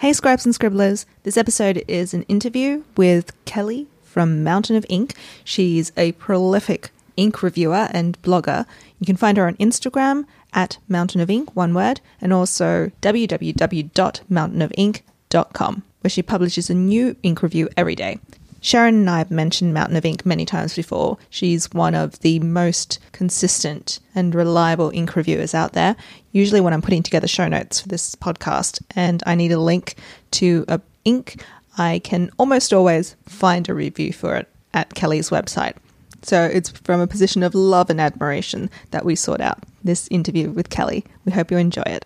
Hey, Scribes and Scribblers. This episode is an interview with Kelli from Mountain of Ink. She's a prolific ink reviewer and blogger. You can find her on Instagram at Mountain of Ink, one word, and also www.mountainofink.com, where she publishes a new ink review every day. Sharyn and I have mentioned Mountain of Ink many times before. She's one of the most consistent and reliable ink reviewers out there. Usually, when I'm putting together show notes for this podcast and I need a link to a ink, I can almost always find a review for it at Kelli's website. So it's from a position of love and admiration that we sought out this interview with Kelli. We hope you enjoy it.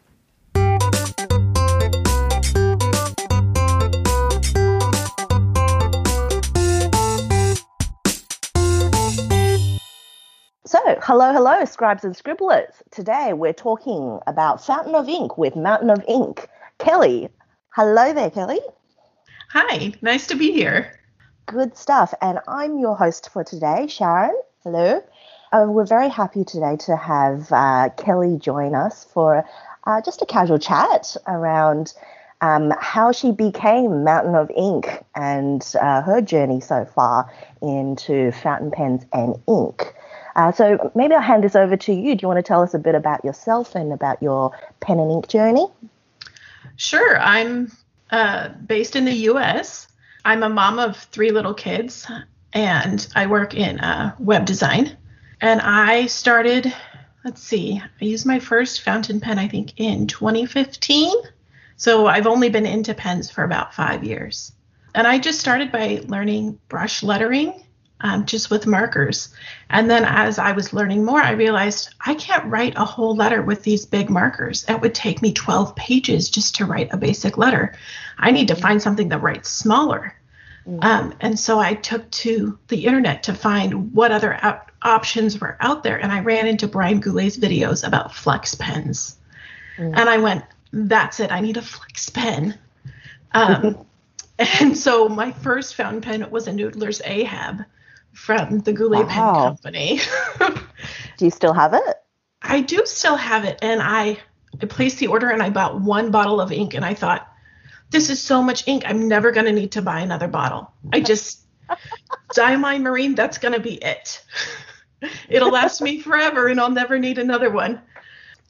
So, hello, hello, scribes and scribblers. Today we're talking about Fountain of Ink with Mountain of Ink. Kelli, hello there, Kelli. Hi, nice to be here. Good stuff. And I'm your host for today, Sharyn. Hello. Uh, we're very happy today to have uh, Kelli join us for uh, just a casual chat around um, how she became Mountain of Ink and uh, her journey so far into fountain pens and ink. Uh, so maybe I'll hand this over to you. Do you want to tell us a bit about yourself and about your pen and ink journey? Sure. I'm uh, based in the U.S. I'm a mom of three little kids, and I work in uh, web design. And I started, let's see, I used my first fountain pen, I think, in 2015. So I've only been into pens for about five years. And I just started by learning brush lettering um, just with markers. And then as I was learning more, I realized I can't write a whole letter with these big markers. It would take me 12 pages just to write a basic letter. I need to find something that writes smaller. Mm-hmm. Um, and so I took to the internet to find what other op- options were out there. And I ran into Brian Goulet's videos about flex pens. Mm-hmm. And I went, that's it. I need a flex pen. Um, and so my first fountain pen was a Noodler's Ahab from the Goulet wow. Pen Company. do you still have it? I do still have it. And I, I placed the order and I bought one bottle of ink and I thought, this is so much ink. I'm never going to need to buy another bottle. I just, Diamine Marine, that's going to be it. It'll last me forever and I'll never need another one.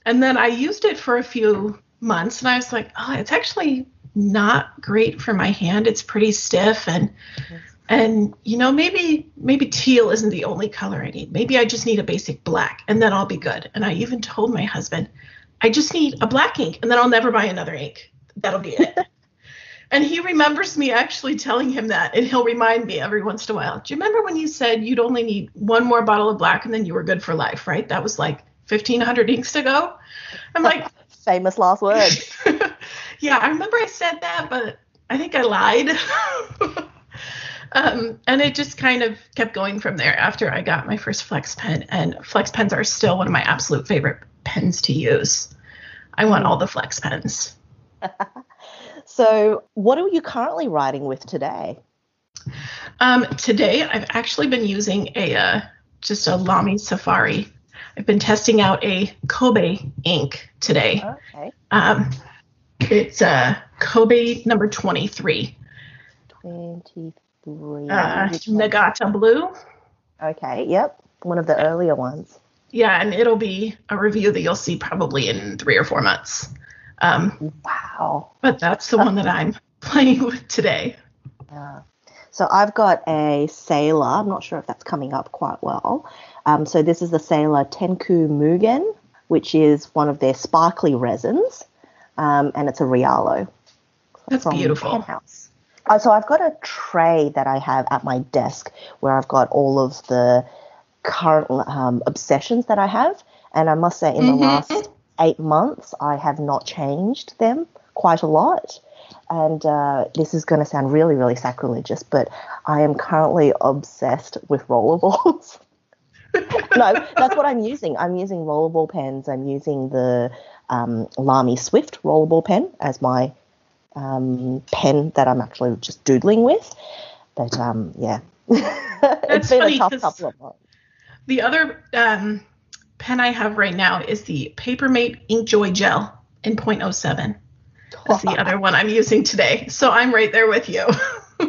And then I used it for a few months and I was like, oh, it's actually not great for my hand. It's pretty stiff and and you know maybe maybe teal isn't the only color i need. Maybe i just need a basic black and then i'll be good. And i even told my husband i just need a black ink and then i'll never buy another ink. That'll be it. And he remembers me actually telling him that and he'll remind me every once in a while. Do you remember when you said you'd only need one more bottle of black and then you were good for life right? That was like 1500 inks ago? I'm like famous last words. Yeah i remember i said that but i think i lied Um, and it just kind of kept going from there after I got my first flex pen. And flex pens are still one of my absolute favorite pens to use. I want all the flex pens. so, what are you currently writing with today? Um, today, I've actually been using a uh, just a Lamy Safari. I've been testing out a Kobe ink today. Okay. Um, it's a uh, Kobe number 23. 23 green. Uh, Nagata Blue. Okay, yep. One of the earlier ones. Yeah, and it'll be a review that you'll see probably in three or four months. Um, wow. But that's the one that I'm playing with today. Yeah. So I've got a Sailor. I'm not sure if that's coming up quite well. Um, so this is the Sailor Tenku Mugen, which is one of their sparkly resins, um, and it's a Realo. That's beautiful. Penhouse. Uh, so I've got a tray that I have at my desk where I've got all of the current um, obsessions that I have, and I must say, in mm-hmm. the last eight months, I have not changed them quite a lot. And uh, this is going to sound really, really sacrilegious, but I am currently obsessed with rollerballs. no, that's what I'm using. I'm using rollerball pens. I'm using the um, Lamy Swift rollerball pen as my um, pen that I'm actually just doodling with. But um, yeah, it's been a tough couple of months. The other um, pen I have right now is the Papermate Inkjoy Gel in 0.07. is the other one I'm using today. So I'm right there with you.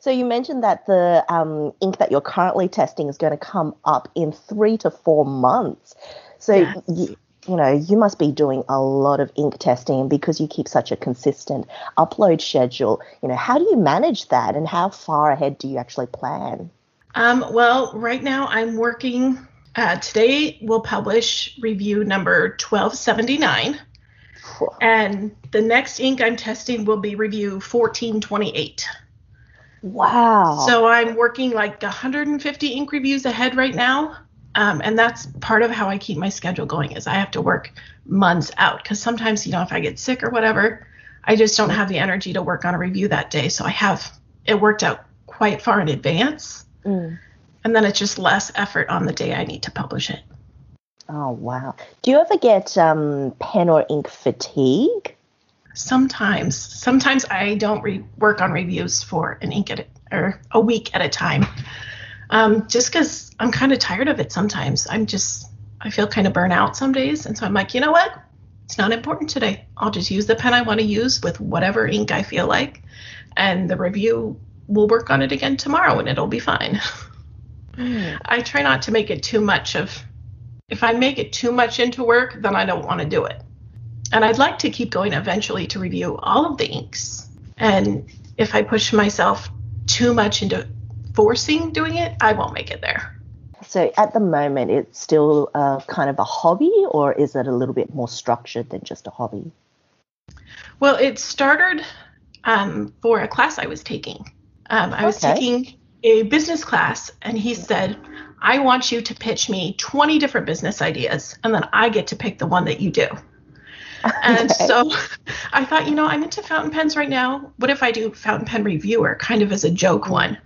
so you mentioned that the um, ink that you're currently testing is going to come up in three to four months. So yes. you, you know, you must be doing a lot of ink testing because you keep such a consistent upload schedule. You know, how do you manage that and how far ahead do you actually plan? Um, well, right now I'm working. Uh, today we'll publish review number 1279. And the next ink I'm testing will be review 1428. Wow. So I'm working like 150 ink reviews ahead right now. Um, and that's part of how I keep my schedule going is I have to work months out because sometimes you know if I get sick or whatever, I just don't have the energy to work on a review that day. So I have it worked out quite far in advance, mm. and then it's just less effort on the day I need to publish it. Oh wow! Do you ever get um, pen or ink fatigue? Sometimes. Sometimes I don't re- work on reviews for an ink at a, or a week at a time um, just because I'm kind of tired of it sometimes. I'm just, I feel kind of burnt out some days. And so I'm like, you know what? It's not important today. I'll just use the pen I want to use with whatever ink I feel like. And the review, we'll work on it again tomorrow and it'll be fine. Mm. I try not to make it too much of, if I make it too much into work, then I don't want to do it. And I'd like to keep going eventually to review all of the inks. And if I push myself too much into forcing doing it, I won't make it there. So at the moment, it's still uh, kind of a hobby, or is it a little bit more structured than just a hobby? Well, it started um, for a class I was taking. Um, I was okay. taking a business class, and he said, I want you to pitch me 20 different business ideas, and then I get to pick the one that you do. And okay. so I thought, you know, I'm into fountain pens right now. What if I do fountain pen reviewer kind of as a joke one?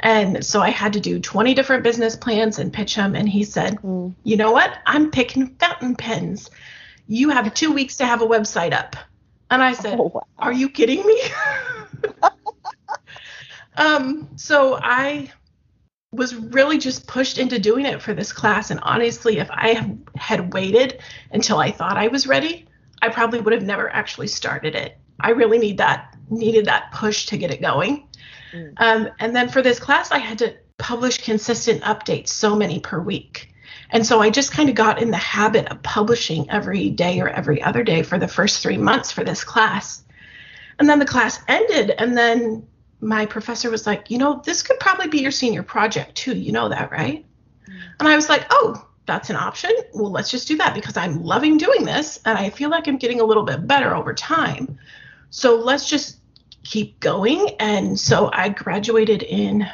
And so I had to do 20 different business plans and pitch them. And he said, mm. You know what? I'm picking fountain pens. You have two weeks to have a website up. And I said, oh, wow. Are you kidding me? um, so I was really just pushed into doing it for this class. And honestly, if I had waited until I thought I was ready, I probably would have never actually started it. I really need that needed that push to get it going. Mm. Um, and then for this class, I had to publish consistent updates, so many per week. And so I just kind of got in the habit of publishing every day or every other day for the first three months for this class. And then the class ended, and then my professor was like, You know, this could probably be your senior project too. You know that, right? Mm. And I was like, Oh, that's an option. Well, let's just do that because I'm loving doing this and I feel like I'm getting a little bit better over time. So let's just keep going. And so I graduated in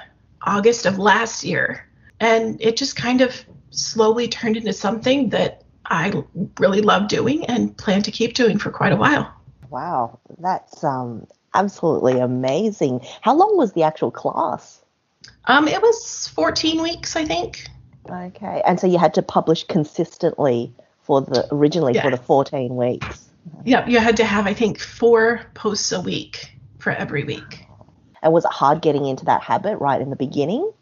August of last year. And it just kind of slowly turned into something that I really love doing and plan to keep doing for quite a while. Wow, that's um, absolutely amazing. How long was the actual class? Um, it was 14 weeks, I think. Okay, and so you had to publish consistently for the originally for the 14 weeks. Yep, you had to have I think four posts a week for every week. And was it hard getting into that habit right in the beginning?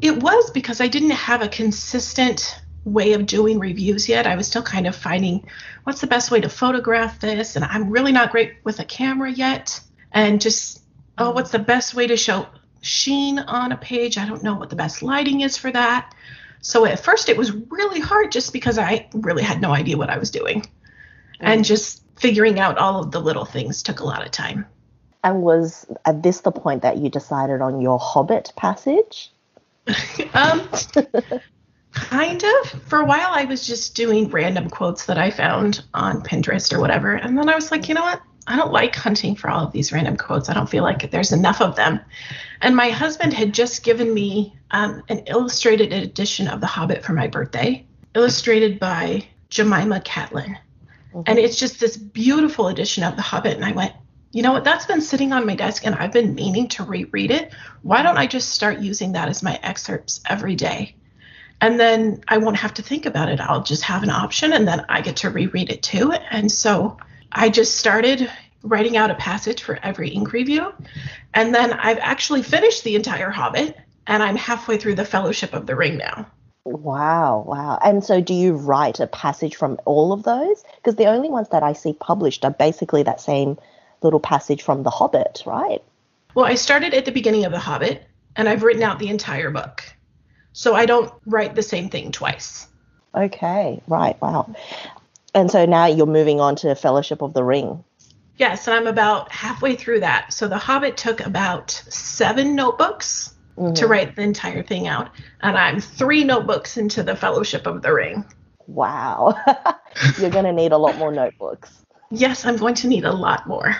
It was because I didn't have a consistent way of doing reviews yet. I was still kind of finding what's the best way to photograph this, and I'm really not great with a camera yet. And just, oh, what's the best way to show sheen on a page? I don't know what the best lighting is for that. So at first it was really hard just because I really had no idea what I was doing. Mm. And just figuring out all of the little things took a lot of time. And was at this the point that you decided on your Hobbit passage? um, kind of. For a while, I was just doing random quotes that I found on Pinterest or whatever. And then I was like, you know what? I don't like hunting for all of these random quotes. I don't feel like there's enough of them. And my husband had just given me um, an illustrated edition of The Hobbit for my birthday, illustrated by Jemima Catlin. Mm-hmm. And it's just this beautiful edition of The Hobbit. And I went, you know what? That's been sitting on my desk and I've been meaning to reread it. Why don't I just start using that as my excerpts every day? And then I won't have to think about it. I'll just have an option and then I get to reread it too. And so I just started writing out a passage for every ink review. And then I've actually finished the entire Hobbit and I'm halfway through the Fellowship of the Ring now. Wow, wow. And so do you write a passage from all of those? Because the only ones that I see published are basically that same little passage from The Hobbit, right? Well, I started at the beginning of The Hobbit and I've written out the entire book. So I don't write the same thing twice. Okay, right, wow. And so now you're moving on to Fellowship of the Ring. Yes, and I'm about halfway through that. So The Hobbit took about seven notebooks mm-hmm. to write the entire thing out, and I'm three notebooks into the Fellowship of the Ring. Wow. You're going to need a lot more notebooks. Yes, I'm going to need a lot more.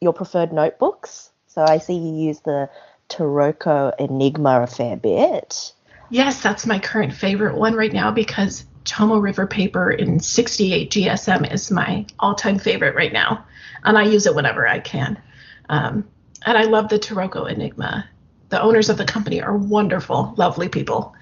Your preferred notebooks? So I see you use the Taroko Enigma a fair bit. Yes, that's my current favorite one right now because Tomoe River paper in 68 GSM is my all time favorite right now. And I use it whenever I can. Um, and I love the Taroko Enigma. The owners of the company are wonderful, lovely people.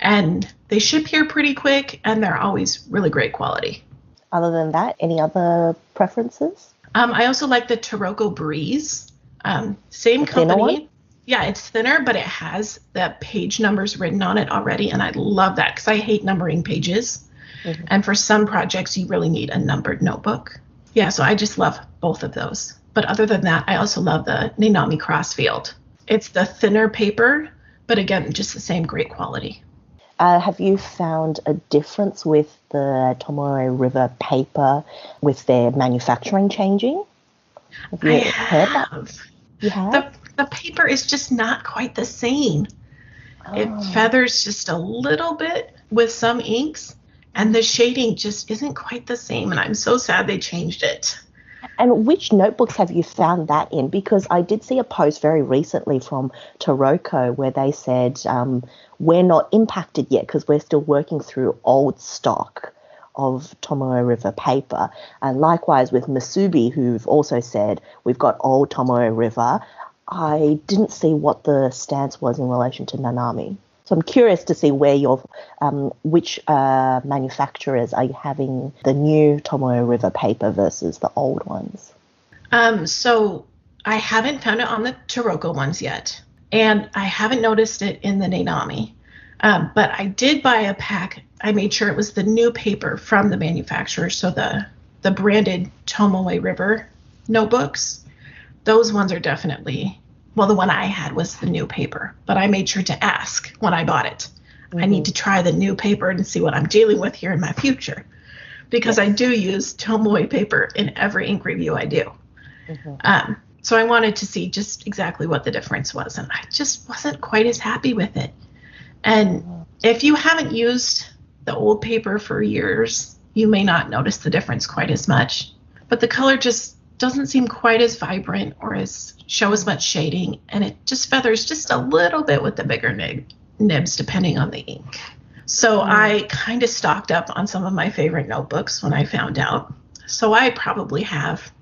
And they ship here pretty quick and they're always really great quality. Other than that, any other preferences? Um, I also like the Taroko Breeze. Um, same company. Yeah, it's thinner, but it has the page numbers written on it already. And I love that because I hate numbering pages. Mm-hmm. And for some projects, you really need a numbered notebook. Yeah, so I just love both of those. But other than that, I also love the Nanami Crossfield. It's the thinner paper, but again, just the same great quality. Uh, have you found a difference with the Tomoe River paper with their manufacturing changing? Have you I heard have. that? You have? The, the paper is just not quite the same. Oh. It feathers just a little bit with some inks, and the shading just isn't quite the same. And I'm so sad they changed it. And which notebooks have you found that in? Because I did see a post very recently from Taroko where they said um, we're not impacted yet because we're still working through old stock of Tomoe River paper. And likewise with Musubi, who've also said we've got old Tomoe River. I didn't see what the stance was in relation to Nanami. So I'm curious to see where your, um, which uh, manufacturers are you having the new Tomoe River paper versus the old ones. Um, so I haven't found it on the Taroko ones yet, and I haven't noticed it in the Nanami. Um, but I did buy a pack. I made sure it was the new paper from the manufacturer, so the the branded Tomoe River notebooks. Those ones are definitely well, the one I had was the new paper, but I made sure to ask when I bought it. Mm-hmm. I need mm-hmm. to try the new paper and see what I'm dealing with here in my future because I do use Tomoe paper in every ink review I do. Mm-hmm. Um, so I wanted to see just exactly what the difference was, and I just wasn't quite as happy with it. And mm-hmm. if you haven't used the old paper for years, you may not notice the difference quite as much. But the color just doesn't seem quite as vibrant or as show as much shading, and it just feathers just a little bit with the bigger nib, nibs depending on the ink. So mm. I kind of stocked up on some of my favorite notebooks when I found out. So I probably have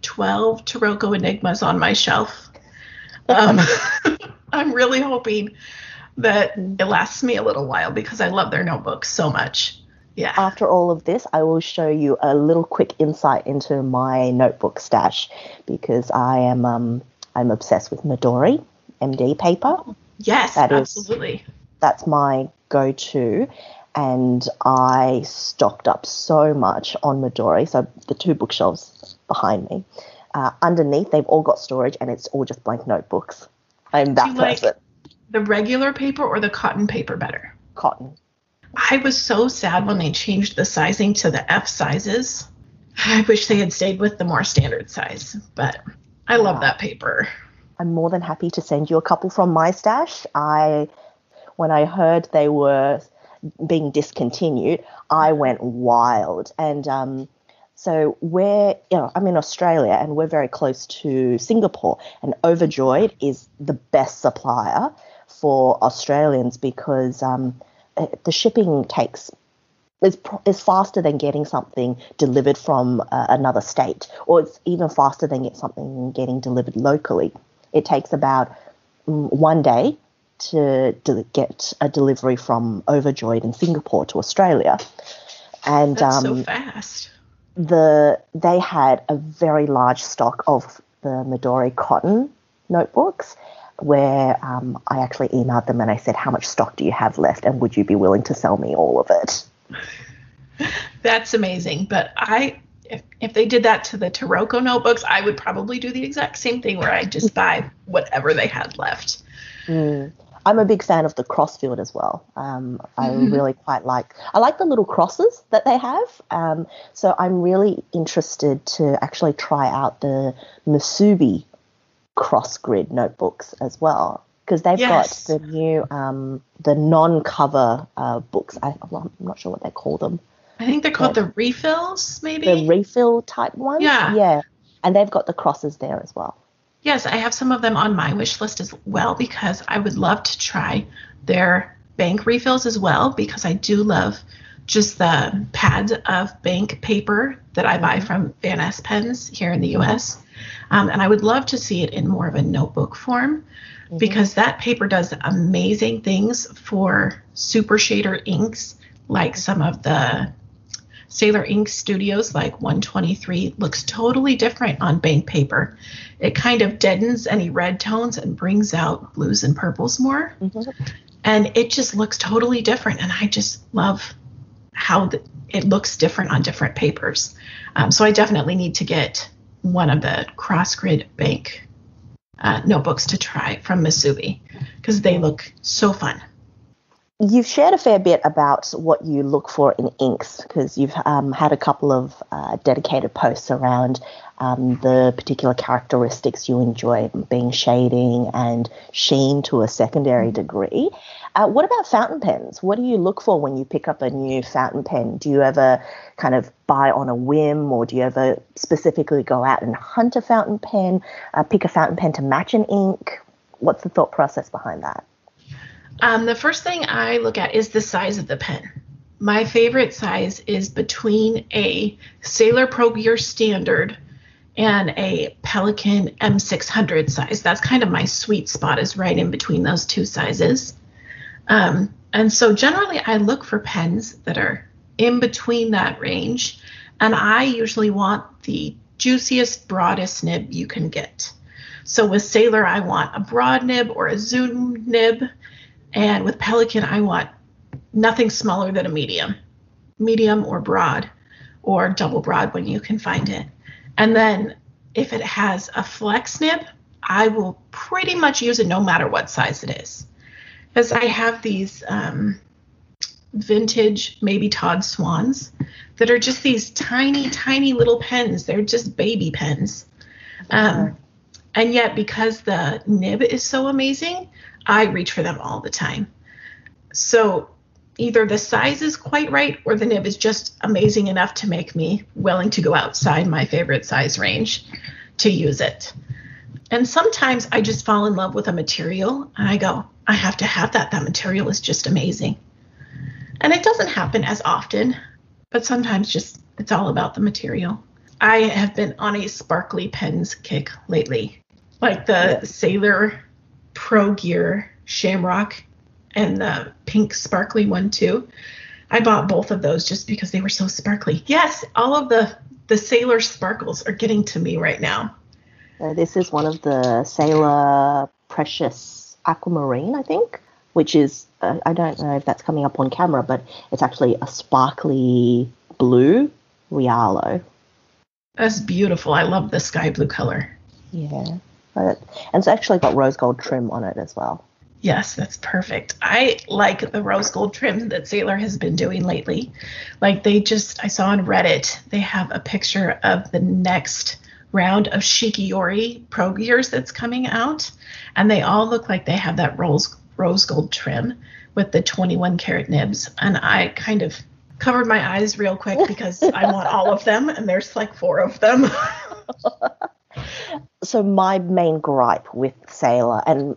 12 Taroko Enigmas on my shelf. Um, I'm really hoping that it lasts me a little while because I love their notebooks so much. Yeah. After all of this, I will show you a little quick insight into my notebook stash because I am um, I'm obsessed with Midori MD paper. Yes, that absolutely. Is, that's my go-to, and I stocked up so much on Midori. So the two bookshelves behind me, uh, underneath they've all got storage, and it's all just blank notebooks. I'm that person. Like the regular paper or the cotton paper better? Cotton. I was so sad when they changed the sizing to the F sizes. I wish they had stayed with the more standard size, but I love that paper. I'm more than happy to send you a couple from my stash. I when I heard they were being discontinued, I went wild. And um, so we're, you know, I'm in Australia and we're very close to Singapore, and Overjoyed is the best supplier for Australians because um, the shipping takes is, is faster than getting something delivered from uh, another state, or it's even faster than get something getting delivered locally. It takes about um, one day to de- get a delivery from Overjoyed in Singapore to Australia, and That's um, so fast. The they had a very large stock of the Midori cotton notebooks, where um, I actually emailed them and I said, How much stock do you have left? And would you be willing to sell me all of it? That's amazing. But I, if, if they did that to the Taroko notebooks, I would probably do the exact same thing where I just buy whatever they had left. Mm. I'm a big fan of the crossfield as well. Um, I mm-hmm. really quite like. I like the little crosses that they have. Um, so I'm really interested to actually try out the Musubi cross grid notebooks as well because they've yes. got the new um, the non-cover uh, books. I, am not sure what they call them. I think they're called the refills, maybe the refill type ones. Yeah, yeah, and they've got the crosses there as well. Yes, I have some of them on my wish list as well because I would love to try their bank refills as well because I do love just the pads of bank paper that I buy from Vanness pens here in the US. Um, and I would love to see it in more of a notebook form mm-hmm. because that paper does amazing things for super shader inks, like some of the Sailor Ink Studios, like 123, looks totally different on bank paper. It kind of deadens any red tones and brings out blues and purples more. Mm-hmm. And it just looks totally different. And I just love how the, it looks different on different papers. Um, so I definitely need to get one of the cross grid bank uh, notebooks to try from Musubi because they look so fun. You've shared a fair bit about what you look for in inks because you've um, had a couple of uh, dedicated posts around um, the particular characteristics you enjoy, being shading and sheen to a secondary degree. Uh, what about fountain pens? What do you look for when you pick up a new fountain pen? Do you ever kind of buy on a whim, or do you ever specifically go out and hunt a fountain pen, uh, pick a fountain pen to match an ink? What's the thought process behind that? Um, the first thing I look at is the size of the pen. My favorite size is between a Sailor Pro Gear Standard and a Pelikan M600 size. That's kind of my sweet spot, is right in between those two sizes. Um, and so generally, I look for pens that are in between that range, and I usually want the juiciest, broadest nib you can get. So with Sailor, I want a broad nib or a zoom nib and with Pelikan, I want nothing smaller than a medium, medium or broad, or double broad when you can find it. And then if it has a flex nib, I will pretty much use it no matter what size it is. Because I have these um, vintage, Mabie Todd Swans, that are just these tiny, tiny little pens. They're just baby pens. Um, and yet, because the nib is so amazing, I reach for them all the time. So either the size is quite right or the nib is just amazing enough to make me willing to go outside my favorite size range to use it. And sometimes I just fall in love with a material and I go, I have to have that. That material is just amazing. And it doesn't happen as often, but sometimes just it's all about the material. I have been on a sparkly pens kick lately. Like the. Sailor Pro Gear Shamrock and the pink sparkly one too. I bought both of those just because they were so sparkly. Yes, all of the the Sailor sparkles are getting to me right now. Uh, this is one of the Sailor Precious Aquamarine, I think, which is uh, I don't know if that's coming up on camera, but it's actually a sparkly blue Realo. That's beautiful. I love the sky blue color. Yeah. And it's actually got rose gold trim on it as well. Yes, that's perfect. I like the rose gold trim that Sailor has been doing lately. Like they just, I saw on Reddit, they have a picture of the next round of Shikiori Pro Gears that's coming out, and they all look like they have that rose rose gold trim with the 21 karat nibs. And I kind of covered my eyes real quick because I want all of them, and there's like four of them. so my main gripe with Sailor, and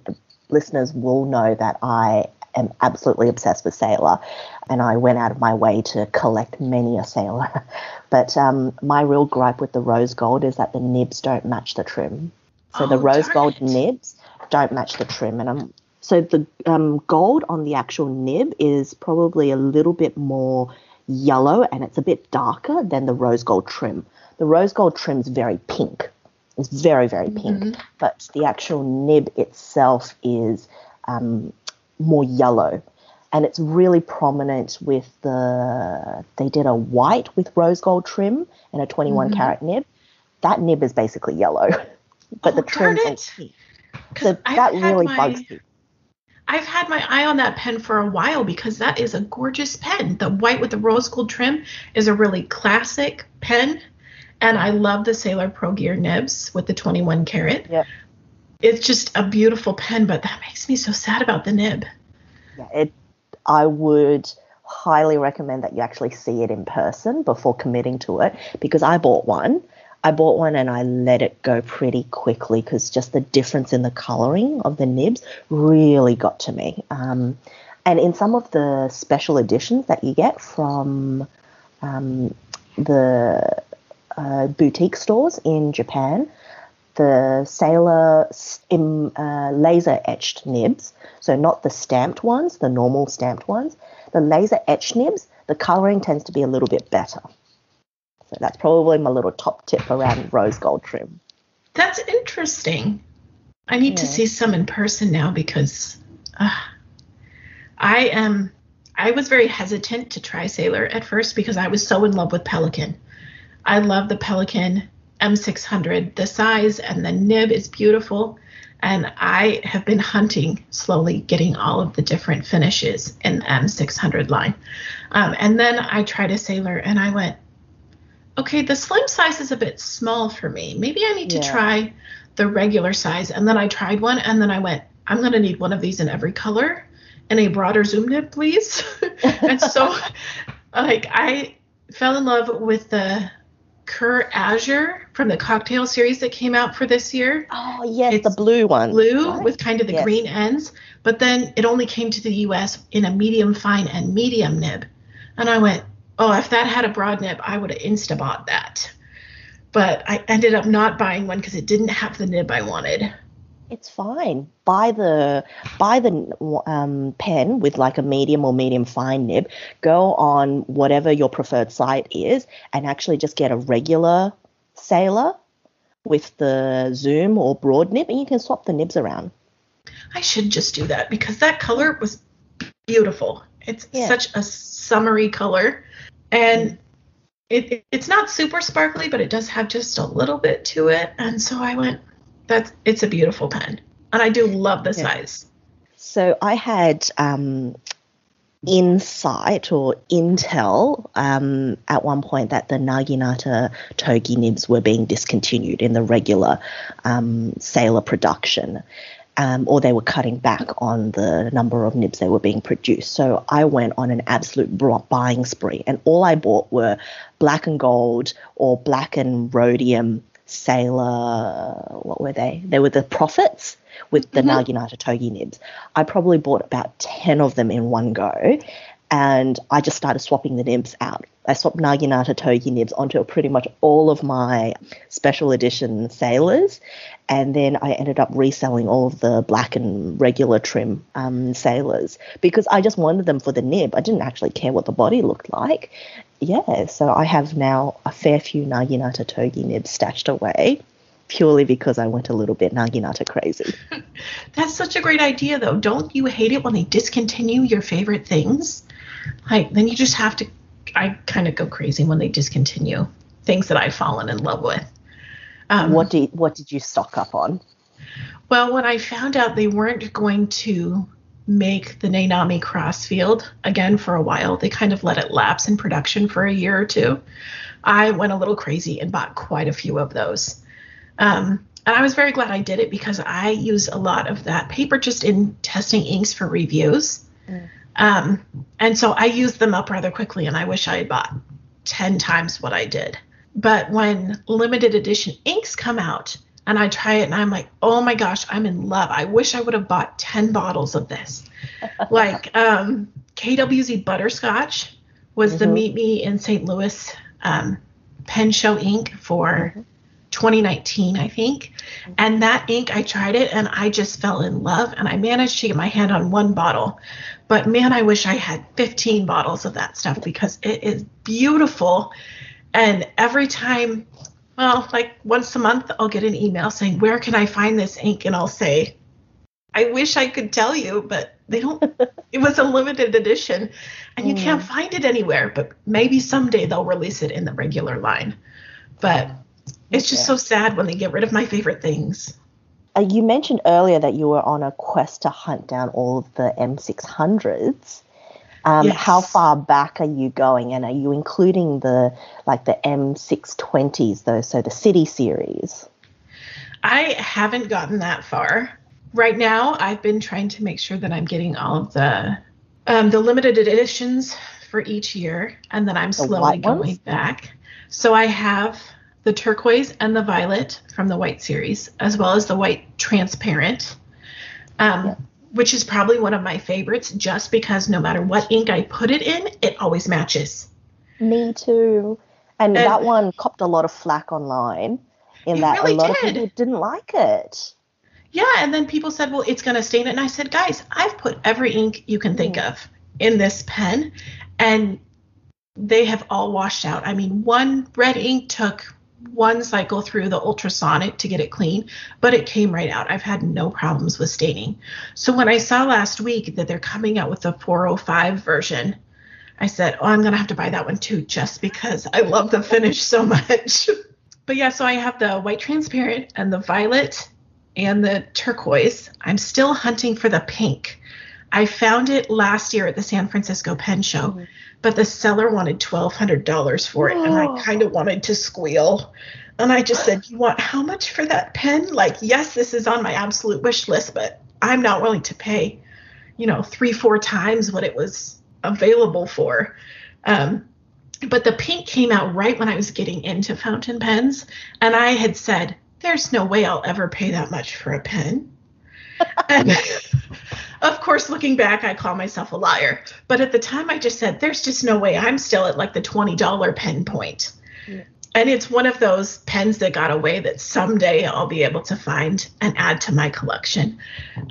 listeners will know that I am absolutely obsessed with Sailor, and I went out of my way to collect many a Sailor. but um, my real gripe with the rose gold is that the nibs don't match the trim. So oh, the rose gold it. nibs don't match the trim, and I'm so the um, gold on the actual nib is probably a little bit more yellow and it's a bit darker than the rose gold trim. The rose gold trim's very pink It's very, very pink. Mhm. But the actual nib itself is um, more yellow. And it's really prominent with the. They did a white with rose gold trim and a 21 Mhm. carat nib. That nib is basically yellow, but the Oh, darn trim's all it. So I've that really my- bugs me. I've had my eye on that pen for a while because that is a gorgeous pen. The white with the rose gold trim is a really classic pen. And I love the Sailor Pro Gear nibs with the 21 karat. Yep. It's just a beautiful pen, but that makes me so sad about the nib. Yeah, it, I would highly recommend that you actually see it in person before committing to it because I bought one. I bought one and I let it go pretty quickly because just the difference in the coloring of the nibs really got to me. Um, and in some of the special editions that you get from um, the uh, boutique stores in Japan, the Sailor im, uh, laser etched nibs, so not the stamped ones, the normal stamped ones, the laser etched nibs, the coloring tends to be a little bit better. So that's probably my little top tip around rose gold trim. That's interesting. I need to see some in person now because uh, I am. I was very hesitant to try Sailor at first because I was so in love with Pelikan. I love the Pelikan M600. The size and the nib is beautiful. And I have been hunting slowly, getting all of the different finishes in the M600 line. Um, and then I tried a Sailor and I went, okay, the slim size is a bit small for me. Maybe I need to try the regular size. And then I tried one and then I went, I'm going to need one of these in every color and a broader zoom nib, please. and so, like, I fell in love with the Kure Azur from the cocktail series that came out for this year. Oh yes, It's the blue one. Blue right? with kind of the Yes. green ends, but then it only came to the US in a medium fine and medium nib. And I went, oh, if that had a broad nib, I would have insta bought that. But I ended up not buying one because it didn't have the nib I wanted. It's fine. Buy the buy the um, pen with like a medium or medium fine nib. Go on whatever your preferred site is, and actually just get a regular sailor with the zoom or broad nib, and you can swap the nibs around. I should just do that because that color was beautiful. It's Yeah. such a summery color, and it, it- it's not super sparkly, but it does have just a little bit to it. And so I went, that's it's a beautiful pen, and I do love the Yeah. size. So I had um, insight or intel um, at one point that the Naginata Togi nibs were being discontinued in the regular um, sailor production. Um, or they were cutting back on the number of nibs they were being produced. So I went on an absolute buying spree, and all I bought were black and gold or black and rhodium sailor. What were they? They were the profits with the Mhm. Naginata Togi nibs. I probably bought about 10 of them in one go and I just started swapping the nibs out. I swapped Naginata Togi nibs onto pretty much all of my special edition sailors and then I ended up reselling all of the black and regular trim um, sailors because I just wanted them for the nib. I didn't actually care what the body looked like. Yeah, so I have now a fair few Naginata Togi nibs stashed away purely because I went a little bit Naginata crazy. That's such a great idea, though. Don't you hate it when they discontinue your favorite things? Like, then you just have to. I kind of go crazy when they discontinue things that I've fallen in love with. Um, What did what did you stock up on? Well, when I found out they weren't going to make the Nanami Crossfield again for a while, they kind of let it lapse in production for a year or two. I went a little crazy and bought quite a few of those. Um, and I was very glad I did it because I use a lot of that paper just in testing inks for reviews. Mm. Um, and so I used them up rather quickly, and I wish I had bought 10 times what I did. But when limited edition inks come out, and I try it and I'm like, oh my gosh, I'm in love. I wish I would have bought 10 bottles of this. like um, KWZ Butterscotch was the Mhm. Meet Me in St. Louis um, pen show ink for Mhm. 2019, I think. And that ink, I tried it and I just fell in love and I managed to get my hand on one bottle. But man, I wish I had 15 bottles of that stuff because it is beautiful. And every time well, like once a month, I'll get an email saying, Where can I find this ink? And I'll say, I wish I could tell you, but they don't. it was a limited edition and you mm. can't find it anywhere. But maybe someday they'll release it in the regular line. But it's just yeah. so sad when they get rid of my favorite things. Uh, you mentioned earlier that you were on a quest to hunt down all of the M600s. Um, yes. How far back are you going, and are you including the like the M620s, though? So the City series. I haven't gotten that far. Right now, I've been trying to make sure that I'm getting all of the um, the limited editions for each year, and then I'm slowly going ones? back. So I have the turquoise and the violet from the white series, as well as the white transparent. Um, yeah which is probably one of my favorites just because no matter what ink I put it in, it always matches. Me too. And, and that one copped a lot of flack online in that really a lot did. of people didn't like it. Yeah, and then people said, well, it's going to stain it. And I said, guys, I've put every ink you can think mm. of in this pen, and they have all washed out. I mean, one red ink took one cycle through the ultrasonic to get it clean, but it came right out. I've had no problems with staining. So when I saw last week that they're coming out with the 405 version, I said, "Oh, I'm going to have to buy that one too just because I love the finish so much." but yeah, so I have the white transparent and the violet and the turquoise. I'm still hunting for the pink. I found it last year at the San Francisco Pen Show. Mm-hmm but the seller wanted $1,200 for it. And I kind of wanted to squeal. And I just said, You want how much for that pen? Like, yes, this is on my absolute wish list, but I'm not willing to pay, you know, three, four times what it was available for. Um, but the pink came out right when I was getting into fountain pens. And I had said, There's no way I'll ever pay that much for a pen. and of course, looking back, I call myself a liar. But at the time, I just said, there's just no way I'm still at like the $20 pen point. Yeah. And it's one of those pens that got away that someday I'll be able to find and add to my collection.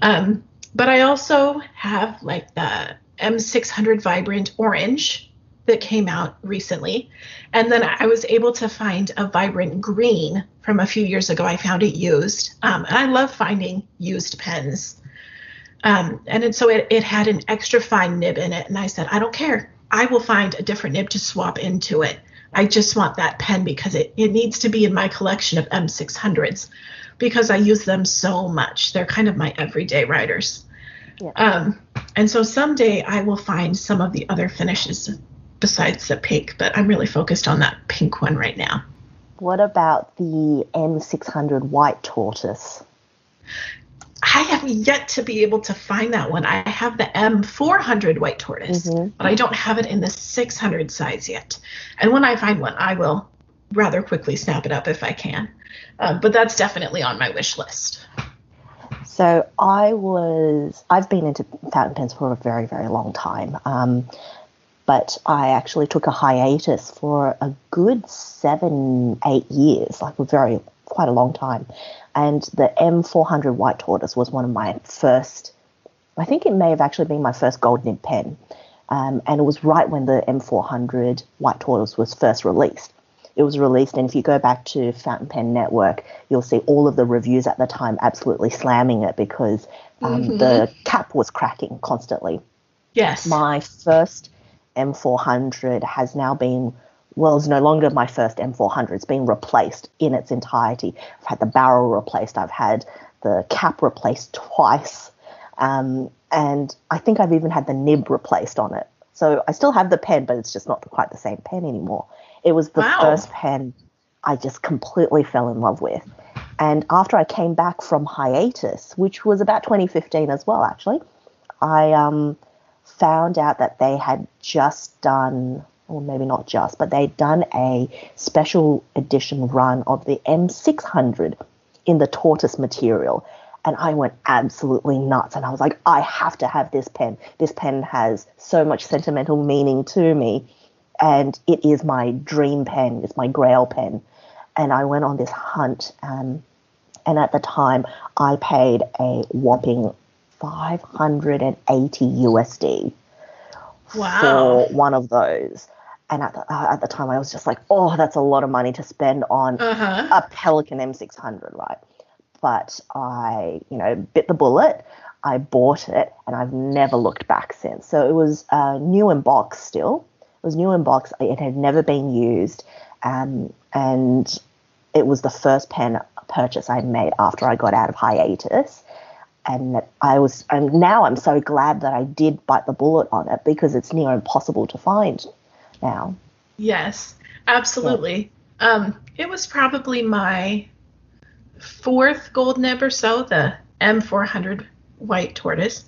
Um, but I also have like the M600 Vibrant Orange that came out recently. And then I was able to find a Vibrant Green from a few years ago. I found it used. Um, and I love finding used pens. Um, and it, so it, it had an extra fine nib in it. And I said, I don't care. I will find a different nib to swap into it. I just want that pen because it, it needs to be in my collection of M600s because I use them so much. They're kind of my everyday writers. Yeah. Um, and so someday I will find some of the other finishes besides the pink, but I'm really focused on that pink one right now. What about the M600 white tortoise? I have yet to be able to find that one. I have the M400 white tortoise, mm-hmm. but I don't have it in the 600 size yet. And when I find one, I will rather quickly snap it up if I can. Uh, but that's definitely on my wish list. So I was, I've been into fountain pens for a very, very long time. Um, but I actually took a hiatus for a good seven, eight years, like a very, quite a long time and the M400 White Tortoise was one of my first. I think it may have actually been my first gold nib pen, um, and it was right when the M400 White Tortoise was first released. It was released, and if you go back to Fountain Pen Network, you'll see all of the reviews at the time absolutely slamming it because um, mm-hmm. the cap was cracking constantly. Yes. My first M400 has now been well, it's no longer my first M400. It's been replaced in its entirety. I've had the barrel replaced. I've had the cap replaced twice. Um, and I think I've even had the nib replaced on it. So I still have the pen, but it's just not quite the same pen anymore. It was the wow. first pen I just completely fell in love with. And after I came back from hiatus, which was about 2015 as well, actually, I um, found out that they had just done or maybe not just, but they'd done a special edition run of the M600 in the tortoise material. And I went absolutely nuts. And I was like, I have to have this pen. This pen has so much sentimental meaning to me. And it is my dream pen, it's my grail pen. And I went on this hunt. Um, and at the time, I paid a whopping 580 USD wow. for one of those And at the, uh, at the time, I was just like, oh, that's a lot of money to spend on Uh-huh. a Pelikan M600, right? But I, you know, bit the bullet. I bought it, and I've never looked back since. So it was uh, new in box still. It was new in box. It had never been used, um, and it was the first pen purchase I made after I got out of hiatus. And I was, and now I'm so glad that I did bite the bullet on it because it's near impossible to find now. Yes, absolutely. Um, it was probably my fourth gold nib or so, the M400 white tortoise.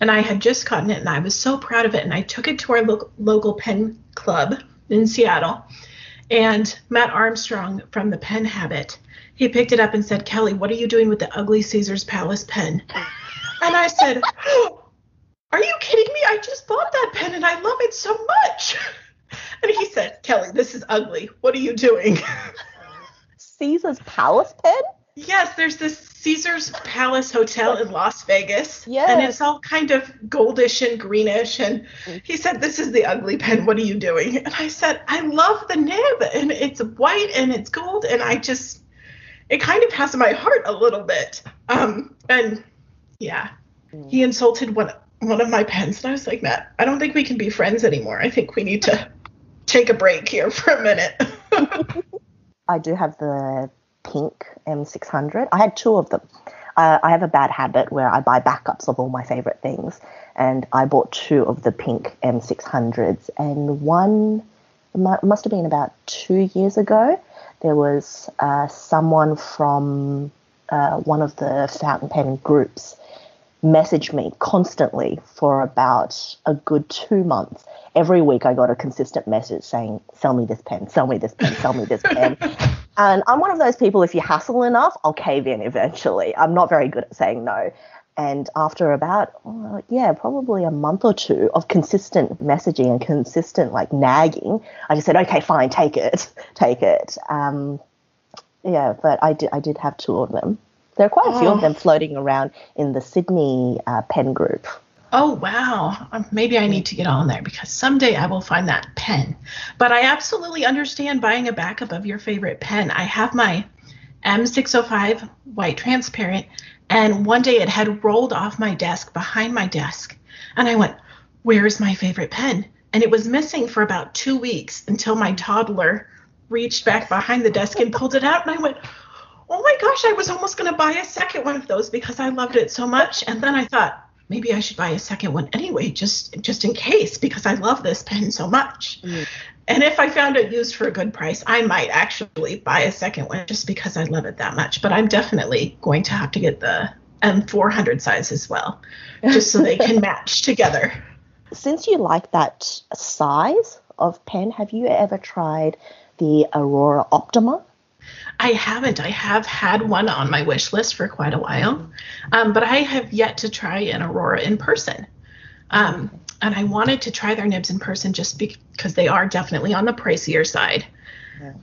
And I had just gotten it and I was so proud of it. And I took it to our lo- local pen club in Seattle. And Matt Armstrong from the Pen Habit, he picked it up and said, Kelli, what are you doing with the ugly Caesar's Palace pen? And I said, Are you kidding me? I just bought that pen and I love it so much. And he said, Kelli, this is ugly. What are you doing? Caesar's Palace pen? yes, there's this Caesar's Palace Hotel in Las Vegas. And it's all kind of goldish and greenish. And he said, This is the ugly pen. What are you doing? And I said, I love the nib and it's white and it's gold. And I just, it kind of has my heart a little bit. Um, and yeah, he insulted one, one of my pens. And I was like, Matt, I don't think we can be friends anymore. I think we need to take a break here for a minute. I do have the pink M600. I had two of them. Uh, I have a bad habit where I buy backups of all my favorite things, and I bought two of the pink M600s. And one must have been about two years ago. There was uh, someone from uh, one of the fountain pen groups messaged me constantly for about a good two months. Every week I got a consistent message saying, sell me this pen, sell me this pen, sell me this pen. And I'm one of those people, if you hassle enough, I'll cave in eventually. I'm not very good at saying no. And after about, yeah, probably a month or two of consistent messaging and consistent like nagging, I just said, okay, fine, take it, take it. Um, yeah, but I did, I did have two of them. There are quite a few Oh. of them floating around in the Sydney uh, pen group. Oh, wow. Um, Maybe I need to get on there because someday I will find that pen. But I absolutely understand buying a backup of your favorite pen. I have my M605 white transparent, and one day it had rolled off my desk behind my desk. And I went, Where is my favorite pen? And it was missing for about two weeks until my toddler reached back behind the desk and pulled it out. And I went, oh my gosh, I was almost going to buy a second one of those because I loved it so much. And then I thought maybe I should buy a second one anyway, just just in case because I love this pen so much. Mm. And if I found it used for a good price, I might actually buy a second one just because I love it that much. But I'm definitely going to have to get the M400 size as well, just so they can match together. Since you like that size of pen, have you ever tried the Aurora Optima? I haven't. I have had one on my wish list for quite a while, um, but I have yet to try an Aurora in person. Um, and I wanted to try their nibs in person just because they are definitely on the pricier side.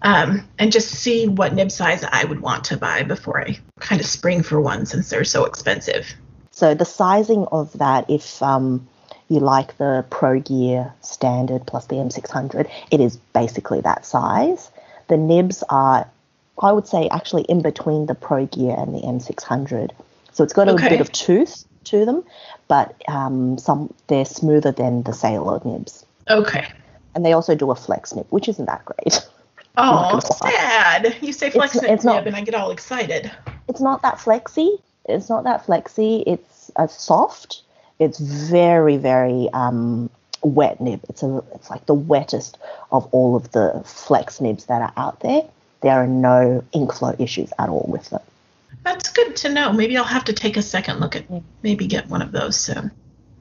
Um, and just see what nib size I would want to buy before I kind of spring for one since they're so expensive. So the sizing of that, if um, you like the Pro Gear standard plus the M600, it is basically that size. The nibs are, I would say, actually in between the Pro Gear and the M600. So it's got a Okay. bit of tooth to them, but um, some they're smoother than the Sailor nibs. Okay. And they also do a flex nib, which isn't that great. Oh, sad. You say flex It's- nib it's not- and I get all excited. it's not that flexy. It's not that flexy. It's a soft. It's very very um, wet nib. It's a it's like the wettest of all of the flex nibs that are out there. There are no ink flow issues at all with them. That's good to know. Maybe I'll have to take a second look at maybe get one of those soon.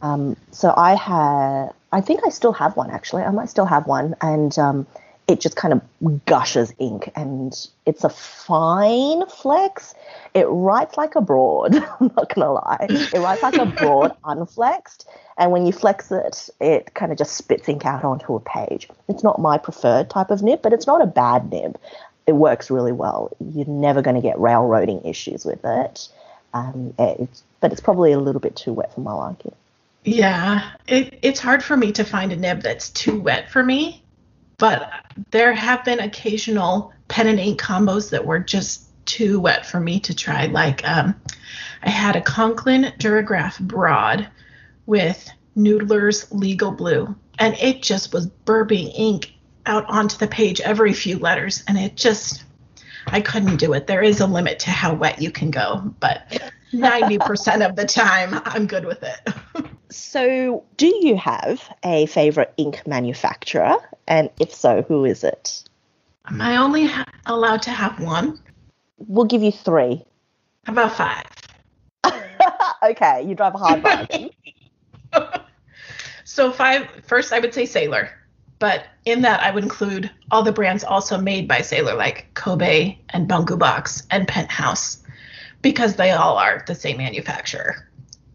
Um, so I had, I think I still have one actually. I might still have one, and um, it just kind of gushes ink, and it's a fine flex. It writes like a broad. I'm not gonna lie. It writes like a broad unflexed, and when you flex it, it kind of just spits ink out onto a page. It's not my preferred type of nib, but it's not a bad nib. It works really well. You're never going to get railroading issues with it. Um, it's, but it's probably a little bit too wet for my liking. Yeah, it, it's hard for me to find a nib that's too wet for me. but there have been occasional pen and ink combos that were just too wet for me to try. Like um, I had a Conklin Duragraph Broad with Noodler's Legal Blue, and it just was burbing ink out onto the page every few letters, and it just I couldn't do it. There is a limit to how wet you can go, but 90% of the time I'm good with it. so, do you have a favorite ink manufacturer? And if so, who is it? Am I only ha- allowed to have one? We'll give you three. How about five? okay, you drive a hard bargain. so five first I would say Sailor, but in that I would include all the brands also made by Sailor like Kobe and Bungu Box and Penthouse because they all are the same manufacturer.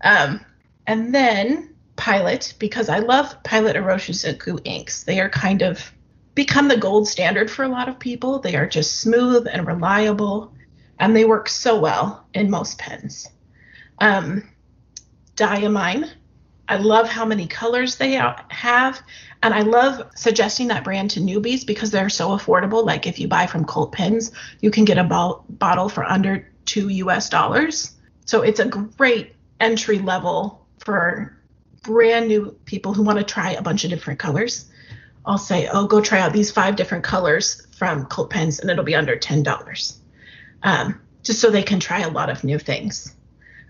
Um, and then Pilot because I love Pilot Iroshizuku inks. They are kind of become the gold standard for a lot of people. They are just smooth and reliable, and they work so well in most pens. Um, Diamine, I love how many colors they have, and I love suggesting that brand to newbies because they're so affordable. Like if you buy from Colt Pens, you can get a bo- bottle for under two US dollars. So it's a great entry level for brand new people who want to try a bunch of different colors. I'll say, oh, go try out these five different colors from Colt Pens, and it'll be under ten dollars, um, just so they can try a lot of new things.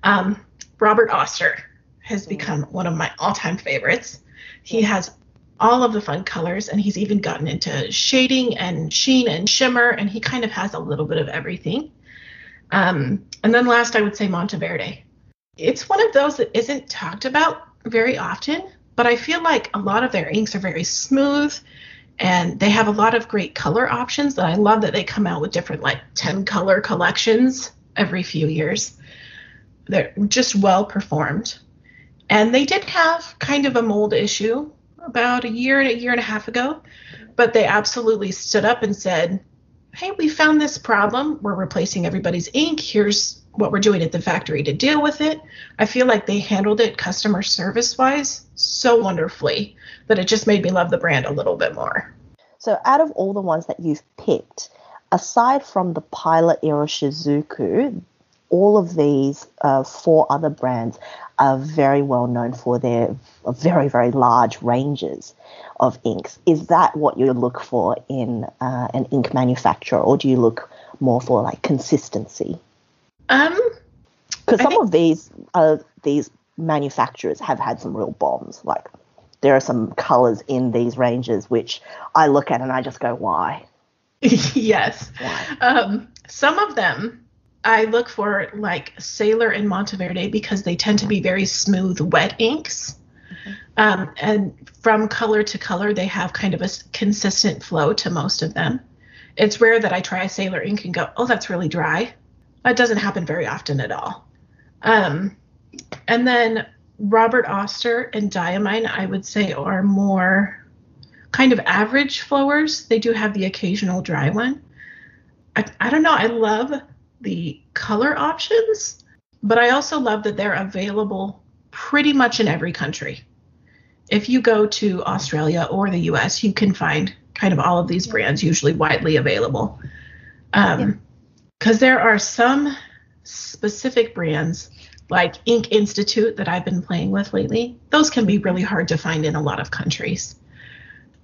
Um, Robert Oster has become one of my all-time favorites. He has all of the fun colors, and he's even gotten into shading and sheen and shimmer, and he kind of has a little bit of everything. Um, and then last, I would say Monteverde. It's one of those that isn't talked about very often, but I feel like a lot of their inks are very smooth and they have a lot of great color options that I love that they come out with different like 10 color collections every few years. They're just well performed. And they did have kind of a mold issue about a year and a year and a half ago, but they absolutely stood up and said, Hey, we found this problem. We're replacing everybody's ink. Here's what we're doing at the factory to deal with it. I feel like they handled it customer service wise so wonderfully that it just made me love the brand a little bit more. So, out of all the ones that you've picked, aside from the Pilot Iroshizuku, all of these uh, four other brands are very well known for their very, very large ranges of inks. Is that what you look for in uh, an ink manufacturer, or do you look more for like consistency? Um, because some think- of these uh, these manufacturers have had some real bombs. Like there are some colors in these ranges which I look at and I just go, why? yes. Why? Um, some of them I look for like Sailor and Monteverde because they tend to be very smooth, wet inks. Mm-hmm. Um, and from color to color, they have kind of a consistent flow to most of them. It's rare that I try a Sailor ink and go, oh, that's really dry. That doesn't happen very often at all. Um, and then Robert Oster and Diamine, I would say, are more kind of average flowers. They do have the occasional dry one. I, I don't know. I love the color options, but I also love that they're available pretty much in every country. If you go to Australia or the US, you can find kind of all of these brands usually widely available. Um, yeah because there are some specific brands like Ink Institute that I've been playing with lately. Those can be really hard to find in a lot of countries.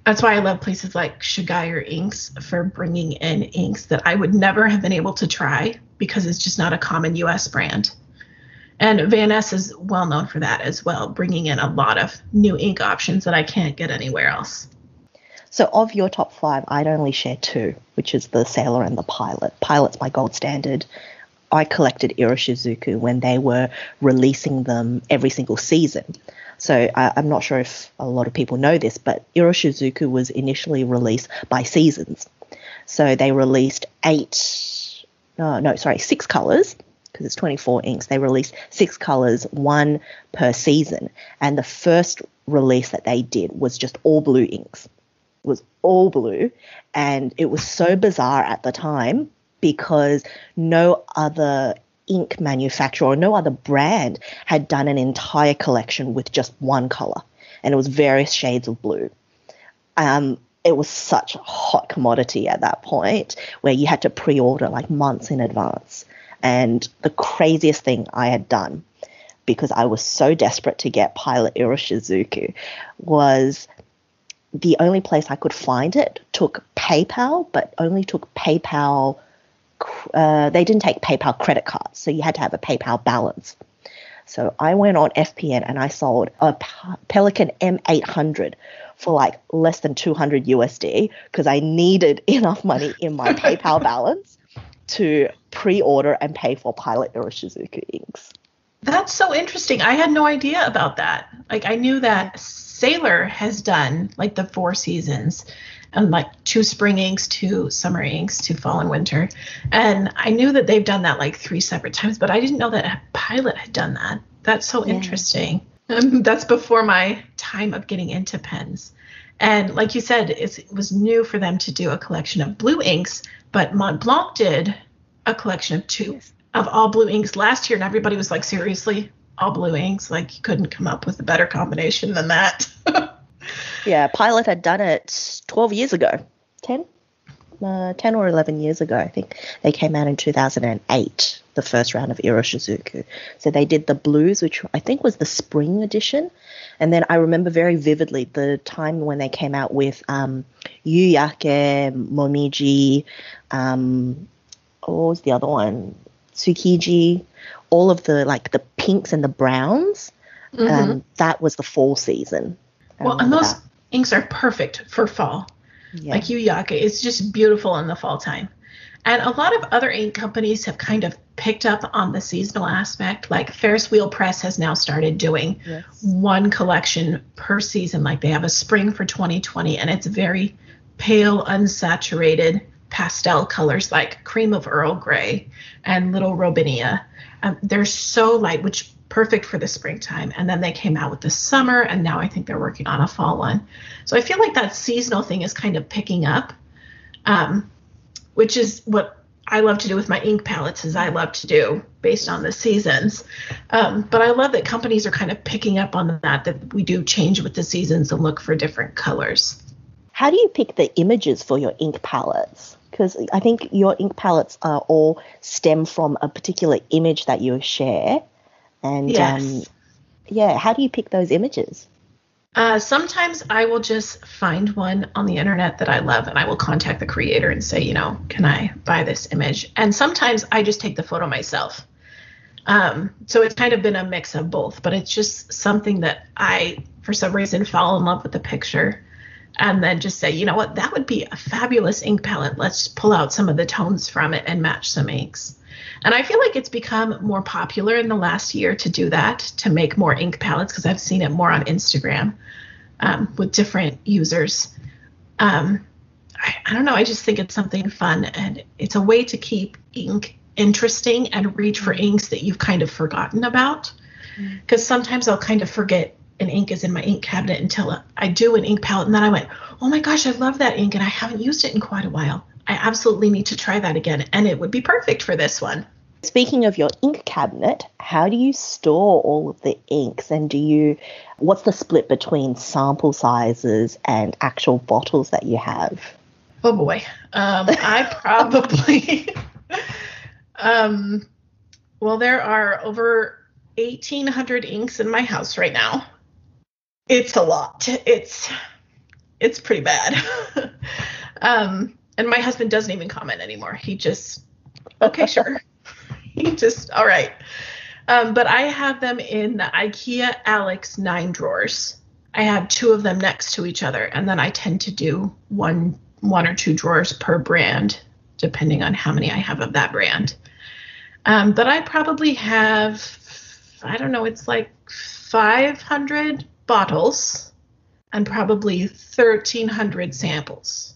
That's why I love places like Shigure Inks for bringing in inks that I would never have been able to try because it's just not a common US brand. And Vanness is well known for that as well, bringing in a lot of new ink options that I can't get anywhere else. So, of your top five, I'd only share two, which is the Sailor and the Pilot. Pilot's my gold standard. I collected Iroshizuku when they were releasing them every single season. So I, am not sure if a lot of people know this, but Iroshizuku was initially released by seasons. So they released eight, uh, no, sorry, six colors because it's 24 inks. They released six colors, one per season. And the first release that they did was just all blue inks It was all blue. And it was so bizarre at the time because no other ink manufacturer or no other brand had done an entire collection with just one color. And it was various shades of blue. Um, it was such a hot commodity at that point where you had to pre-order like months in advance. And the craziest thing I had done because I was so desperate to get Pilot Iroshizuku was the only place I could find it took PayPal, but only took PayPal. Uh, they didn't take PayPal credit cards, so you had to have a PayPal balance. So I went on FPN and I sold a Pelikan M800 for like less than 200 USD because I needed enough money in my PayPal balance to pre-order and pay for Pilot Iroshizuku inks. That's so interesting. I had no idea about that. Like I knew that Sailor has done like the four seasons and like two spring inks, two summer inks, two fall and winter. And I knew that they've done that like three separate times, but I didn't know that a pilot had done that. That's so yeah. interesting. Um, that's before my time of getting into pens. And like you said, it was new for them to do a collection of blue inks, but Mont Blanc did a collection of two yes. of all blue inks last year, and everybody was like, seriously, all blue inks? Like you couldn't come up with a better combination than that. yeah, Pilot had done it 12 years ago. 10? Uh, 10 or 11 years ago, I think. They came out in 2008, the first round of Iroshizuku. So they did the blues, which I think was the spring edition. And then I remember very vividly the time when they came out with um, Yuyake, Momiji, um, what was the other one? Tsukushi, all of the like the pinks and the browns. Mm-hmm. Um, that was the fall season. well, and those that. inks are perfect for fall. Yeah. Like Yuyake, it's just beautiful in the fall time. And a lot of other ink companies have kind of picked up on the seasonal aspect. Like Ferris Wheel Press has now started doing yes. one collection per season. Like they have a spring for 2020, and it's very pale, unsaturated pastel colors like cream of Earl Grey and little Robinia. Um, they're so light, which perfect for the springtime. And then they came out with the summer, and now I think they're working on a fall one. So I feel like that seasonal thing is kind of picking up, um, which is what I love to do with my ink palettes, as I love to do based on the seasons. Um, but I love that companies are kind of picking up on that, that we do change with the seasons and look for different colors. How do you pick the images for your ink palettes? because I think your ink palettes are all stem from a particular image that you share. And yes. um, yeah, how do you pick those images? Uh, sometimes I will just find one on the internet that I love and I will contact the creator and say, you know, can I buy this image? And sometimes I just take the photo myself. Um, so it's kind of been a mix of both, but it's just something that I, for some reason, fall in love with the picture and then just say, you know what, that would be a fabulous ink palette. Let's pull out some of the tones from it and match some inks. And I feel like it's become more popular in the last year to do that, to make more ink palettes, because I've seen it more on Instagram um, with different users. Um, I, I don't know, I just think it's something fun and it's a way to keep ink interesting and reach for inks that you've kind of forgotten about. Because mm. sometimes I'll kind of forget an ink is in my ink cabinet until I do an ink palette. And then I went, oh my gosh, I love that ink and I haven't used it in quite a while. I absolutely need to try that again. And it would be perfect for this one. Speaking of your ink cabinet, how do you store all of the inks? And do you, what's the split between sample sizes and actual bottles that you have? Oh boy. Um, I probably, um, well, there are over 1,800 inks in my house right now it's a lot. It's it's pretty bad. um, and my husband doesn't even comment anymore. He just okay, sure. he just all right. Um, but I have them in the IKEA Alex nine drawers. I have two of them next to each other, and then I tend to do one one or two drawers per brand, depending on how many I have of that brand. Um, but I probably have, I don't know, it's like 500 bottles and probably 1,300 samples.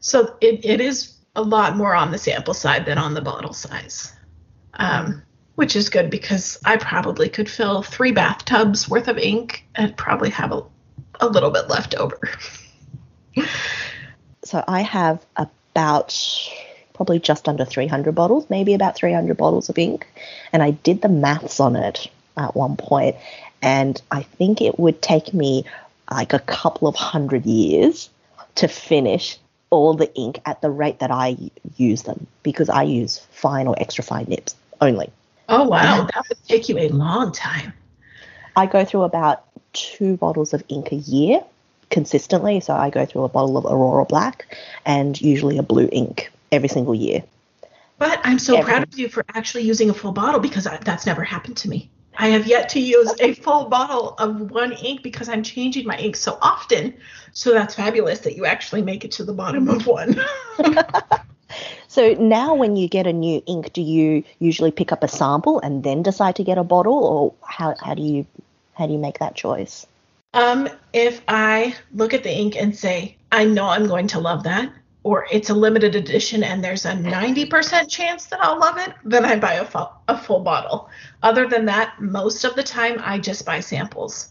So it, it is a lot more on the sample side than on the bottle size, um, which is good because I probably could fill three bathtubs worth of ink and probably have a, a little bit left over. so I have about probably just under 300 bottles, maybe about 300 bottles of ink. And I did the maths on it at one point, and I think it would take me like a couple of hundred years to finish all the ink at the rate that I use them because I use fine or extra fine nibs only. Oh wow, that would take you a long time. I go through about two bottles of ink a year consistently. So I go through a bottle of Aurora Black and usually a blue ink every single year. But I'm so Everything. proud of you for actually using a full bottle because I, that's never happened to me. I have yet to use a full bottle of one ink because I'm changing my ink so often. So that's fabulous that you actually make it to the bottom of one. so now when you get a new ink, do you usually pick up a sample and then decide to get a bottle or how, how do you how do you make that choice? Um, if I look at the ink and say, I know I'm going to love that, or it's a limited edition and there's a 90% chance that I'll love it, then I buy a, fu- a full bottle. Other than that, most of the time I just buy samples.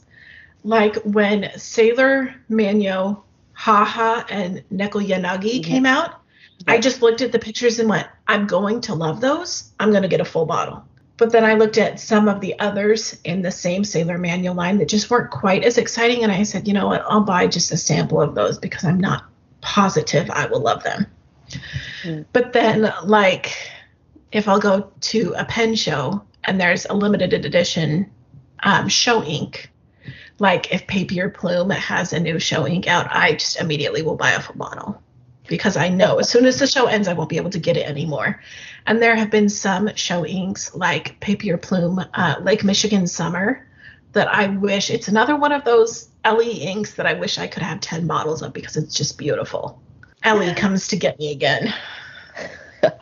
Like when Sailor Manyo, Haha, and Neko Yanagi mm-hmm. came out, I just looked at the pictures and went, I'm going to love those. I'm going to get a full bottle. But then I looked at some of the others in the same Sailor Manyo line that just weren't quite as exciting. And I said, you know what? I'll buy just a sample of those because I'm not positive I will love them. Mm. But then, like, if I'll go to a pen show and there's a limited edition um, show ink, like if Papier Plume has a new show ink out, I just immediately will buy a full bottle because I know as soon as the show ends, I won't be able to get it anymore. And there have been some show inks like Papier Plume, uh, Lake Michigan Summer, that I wish it's another one of those LE inks that I wish I could have 10 bottles of because it's just beautiful. LE comes to get me again.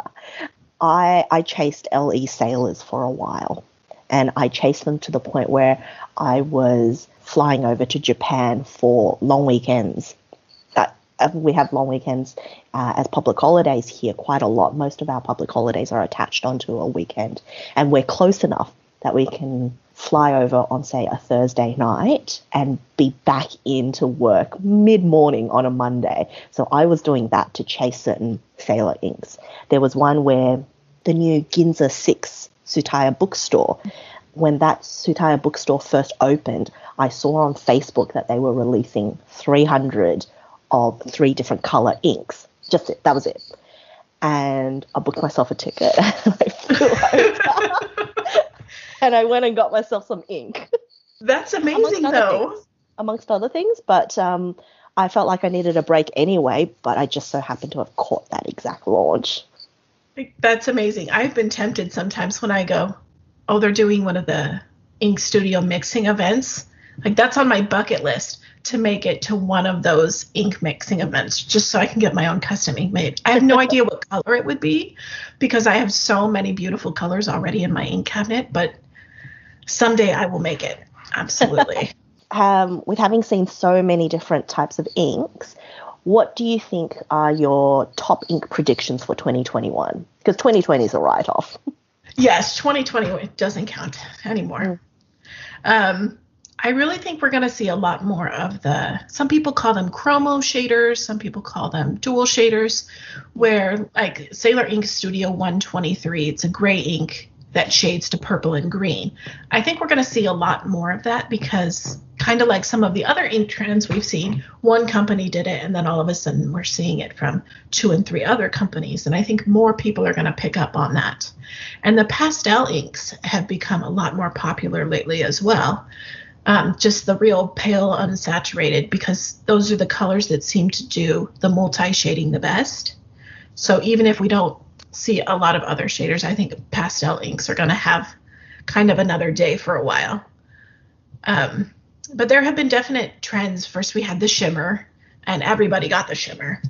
I I chased LE sailors for a while and I chased them to the point where I was flying over to Japan for long weekends uh, we have long weekends uh, as public holidays here quite a lot. Most of our public holidays are attached onto a weekend, and we're close enough that we can fly over on, say, a Thursday night and be back into work mid morning on a Monday. So I was doing that to chase certain Sailor inks. There was one where the new Ginza 6 Tsutaya bookstore when that Tsutaya bookstore first opened, I saw on Facebook that they were releasing 300 of three different color inks. Just it. That was it. And I booked myself a ticket and I flew over. And I went and got myself some ink. That's amazing, though. Things, amongst other things, but um, I felt like I needed a break anyway. But I just so happened to have caught that exact launch. That's amazing. I've been tempted sometimes when I go, oh, they're doing one of the ink studio mixing events. Like that's on my bucket list to make it to one of those ink mixing events just so I can get my own custom ink made. I have no idea what color it would be because I have so many beautiful colors already in my ink cabinet, but someday I will make it. Absolutely. um, with having seen so many different types of inks, what do you think are your top ink predictions for 2021? Because 2020 is a write off. yes, 2020 doesn't count anymore. Mm. Um, I really think we're going to see a lot more of the, some people call them chromo shaders, some people call them dual shaders, where like Sailor Ink Studio 123, it's a gray ink that shades to purple and green. I think we're going to see a lot more of that because kind of like some of the other ink trends we've seen, one company did it and then all of a sudden we're seeing it from two and three other companies. And I think more people are going to pick up on that. And the pastel inks have become a lot more popular lately as well um, just the real pale unsaturated because those are the colors that seem to do the multi shading the best. So even if we don't see a lot of other shaders, I think pastel inks are going to have kind of another day for a while. Um, but there have been definite trends. First, we had the shimmer, and everybody got the shimmer.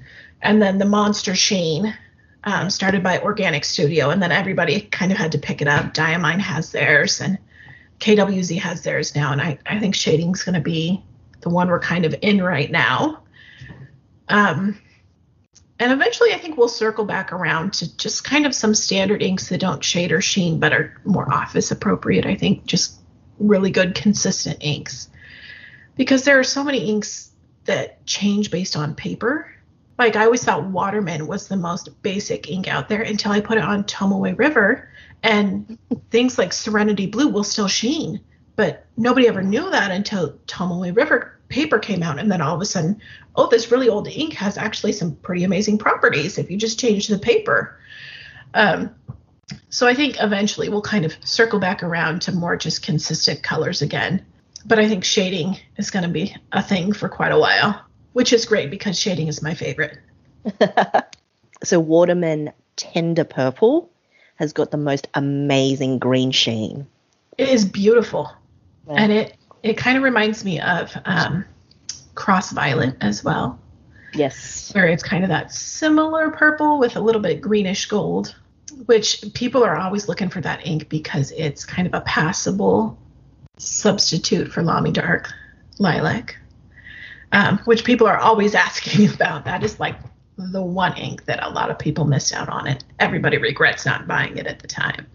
And then the monster sheen, um, started by Organic Studio, and then everybody kind of had to pick it up. Diamine has theirs, and KWZ has theirs now, and I, I think shading's going to be the one we're kind of in right now. Um, and eventually, I think we'll circle back around to just kind of some standard inks that don't shade or sheen, but are more office appropriate. I think just really good, consistent inks. Because there are so many inks that change based on paper. Like, I always thought Waterman was the most basic ink out there until I put it on Tomoe River and things like Serenity Blue will still sheen, but nobody ever knew that until Tomoe River paper came out, and then all of a sudden, oh, this really old ink has actually some pretty amazing properties if you just change the paper. Um, so I think eventually we'll kind of circle back around to more just consistent colors again. But I think shading is going to be a thing for quite a while, which is great because shading is my favorite. so Waterman Tender Purple has got the most amazing green sheen. It is beautiful. Yeah. And it it kind of reminds me of um, Cross Violet as well. Yes. Where it's kind of that similar purple with a little bit greenish gold, which people are always looking for that ink because it's kind of a passable substitute for Lamy Dark Lilac, um, which people are always asking about. That is like the one ink that a lot of people missed out on it. Everybody regrets not buying it at the time.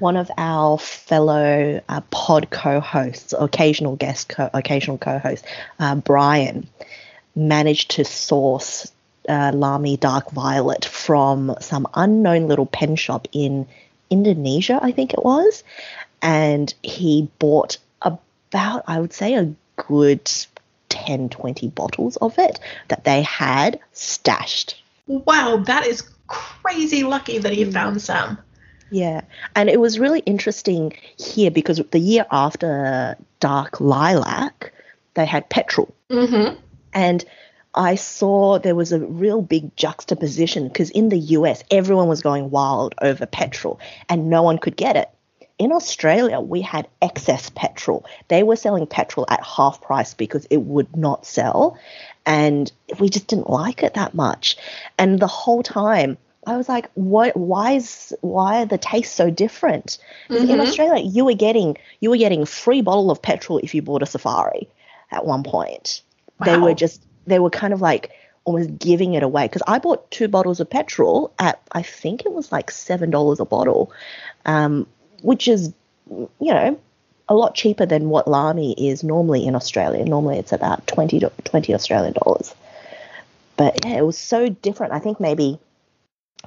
One of our fellow uh, pod co-hosts, occasional guest, co- occasional co-host, uh, Brian, managed to source uh, Lamy Dark Violet from some unknown little pen shop in Indonesia, I think it was, and he bought about, I would say, a good 10, 20 bottles of it that they had stashed. Wow, that is crazy lucky that he found some. Yeah, and it was really interesting here because the year after Dark Lilac, they had Petrol. Mm-hmm. And I saw there was a real big juxtaposition because in the US, everyone was going wild over petrol and no one could get it in Australia, we had excess petrol. They were selling petrol at half price because it would not sell. And we just didn't like it that much. And the whole time, I was like, what why is why are the tastes so different? Mm-hmm. In Australia, you were getting you were getting free bottle of petrol if you bought a safari at one point. Wow. They were just they were kind of like almost giving it away because I bought two bottles of petrol at I think it was like seven dollars a bottle. Um, which is, you know, a lot cheaper than what Lamy is normally in Australia. Normally it's about 20, 20 Australian dollars. But yeah, it was so different. I think maybe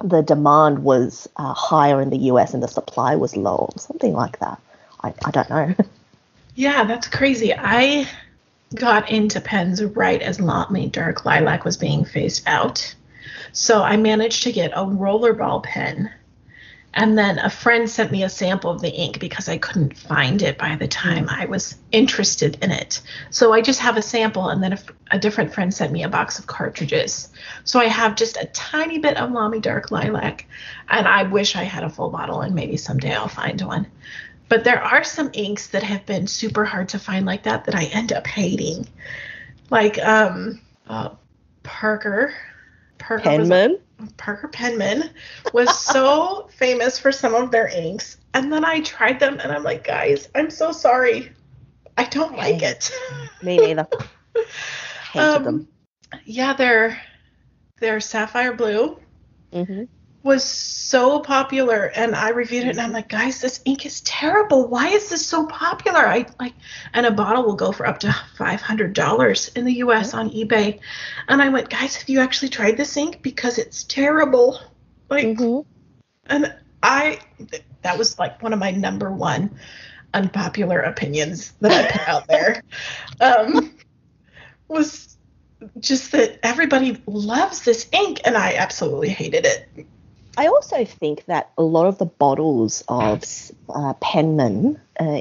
the demand was uh, higher in the US and the supply was low, something like that. I, I don't know. yeah, that's crazy. I got into pens right as Lamy Dark Lilac was being phased out. So I managed to get a rollerball pen and then a friend sent me a sample of the ink because I couldn't find it by the time I was interested in it. So I just have a sample, and then a, a different friend sent me a box of cartridges. So I have just a tiny bit of Lamy Dark Lilac, and I wish I had a full bottle, and maybe someday I'll find one. But there are some inks that have been super hard to find like that that I end up hating. Like um, uh, Parker. Parker Penman. Parker Penman was so famous for some of their inks. And then I tried them and I'm like, guys, I'm so sorry. I don't like it. Me neither. Hated um, them. Yeah, they're they're sapphire blue. Mm-hmm was so popular and I reviewed it and I'm like, guys, this ink is terrible. Why is this so popular? I like and a bottle will go for up to five hundred dollars in the US on eBay. And I went, guys, have you actually tried this ink? Because it's terrible. Like mm-hmm. and I that was like one of my number one unpopular opinions that I put out there. Um was just that everybody loves this ink and I absolutely hated it. I also think that a lot of the bottles of uh, Penman, uh,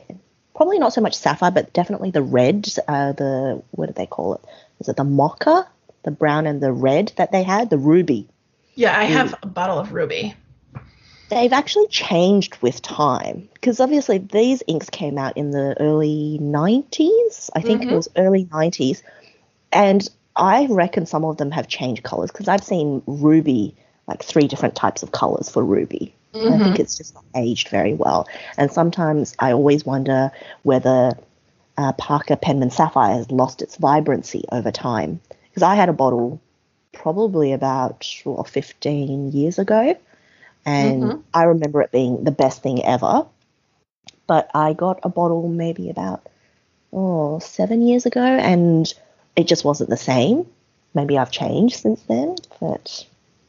probably not so much sapphire, but definitely the red, uh, the what do they call it? Is it the mocha, the brown and the red that they had, the ruby? Yeah, I have a bottle of ruby. They've actually changed with time because obviously these inks came out in the early 90s. I think mm-hmm. it was early 90s. And I reckon some of them have changed colors because I've seen ruby like three different types of colors for ruby. Mm-hmm. I think mm-hmm. it's just aged very well. And sometimes I always wonder whether uh, Parker Penman Sapphire has lost its vibrancy over time. Because I had a bottle probably about well, 15 years ago, and mm-hmm. I remember it being the best thing ever. But I got a bottle maybe about oh seven years ago, and it just wasn't the same. Maybe I've changed since then, but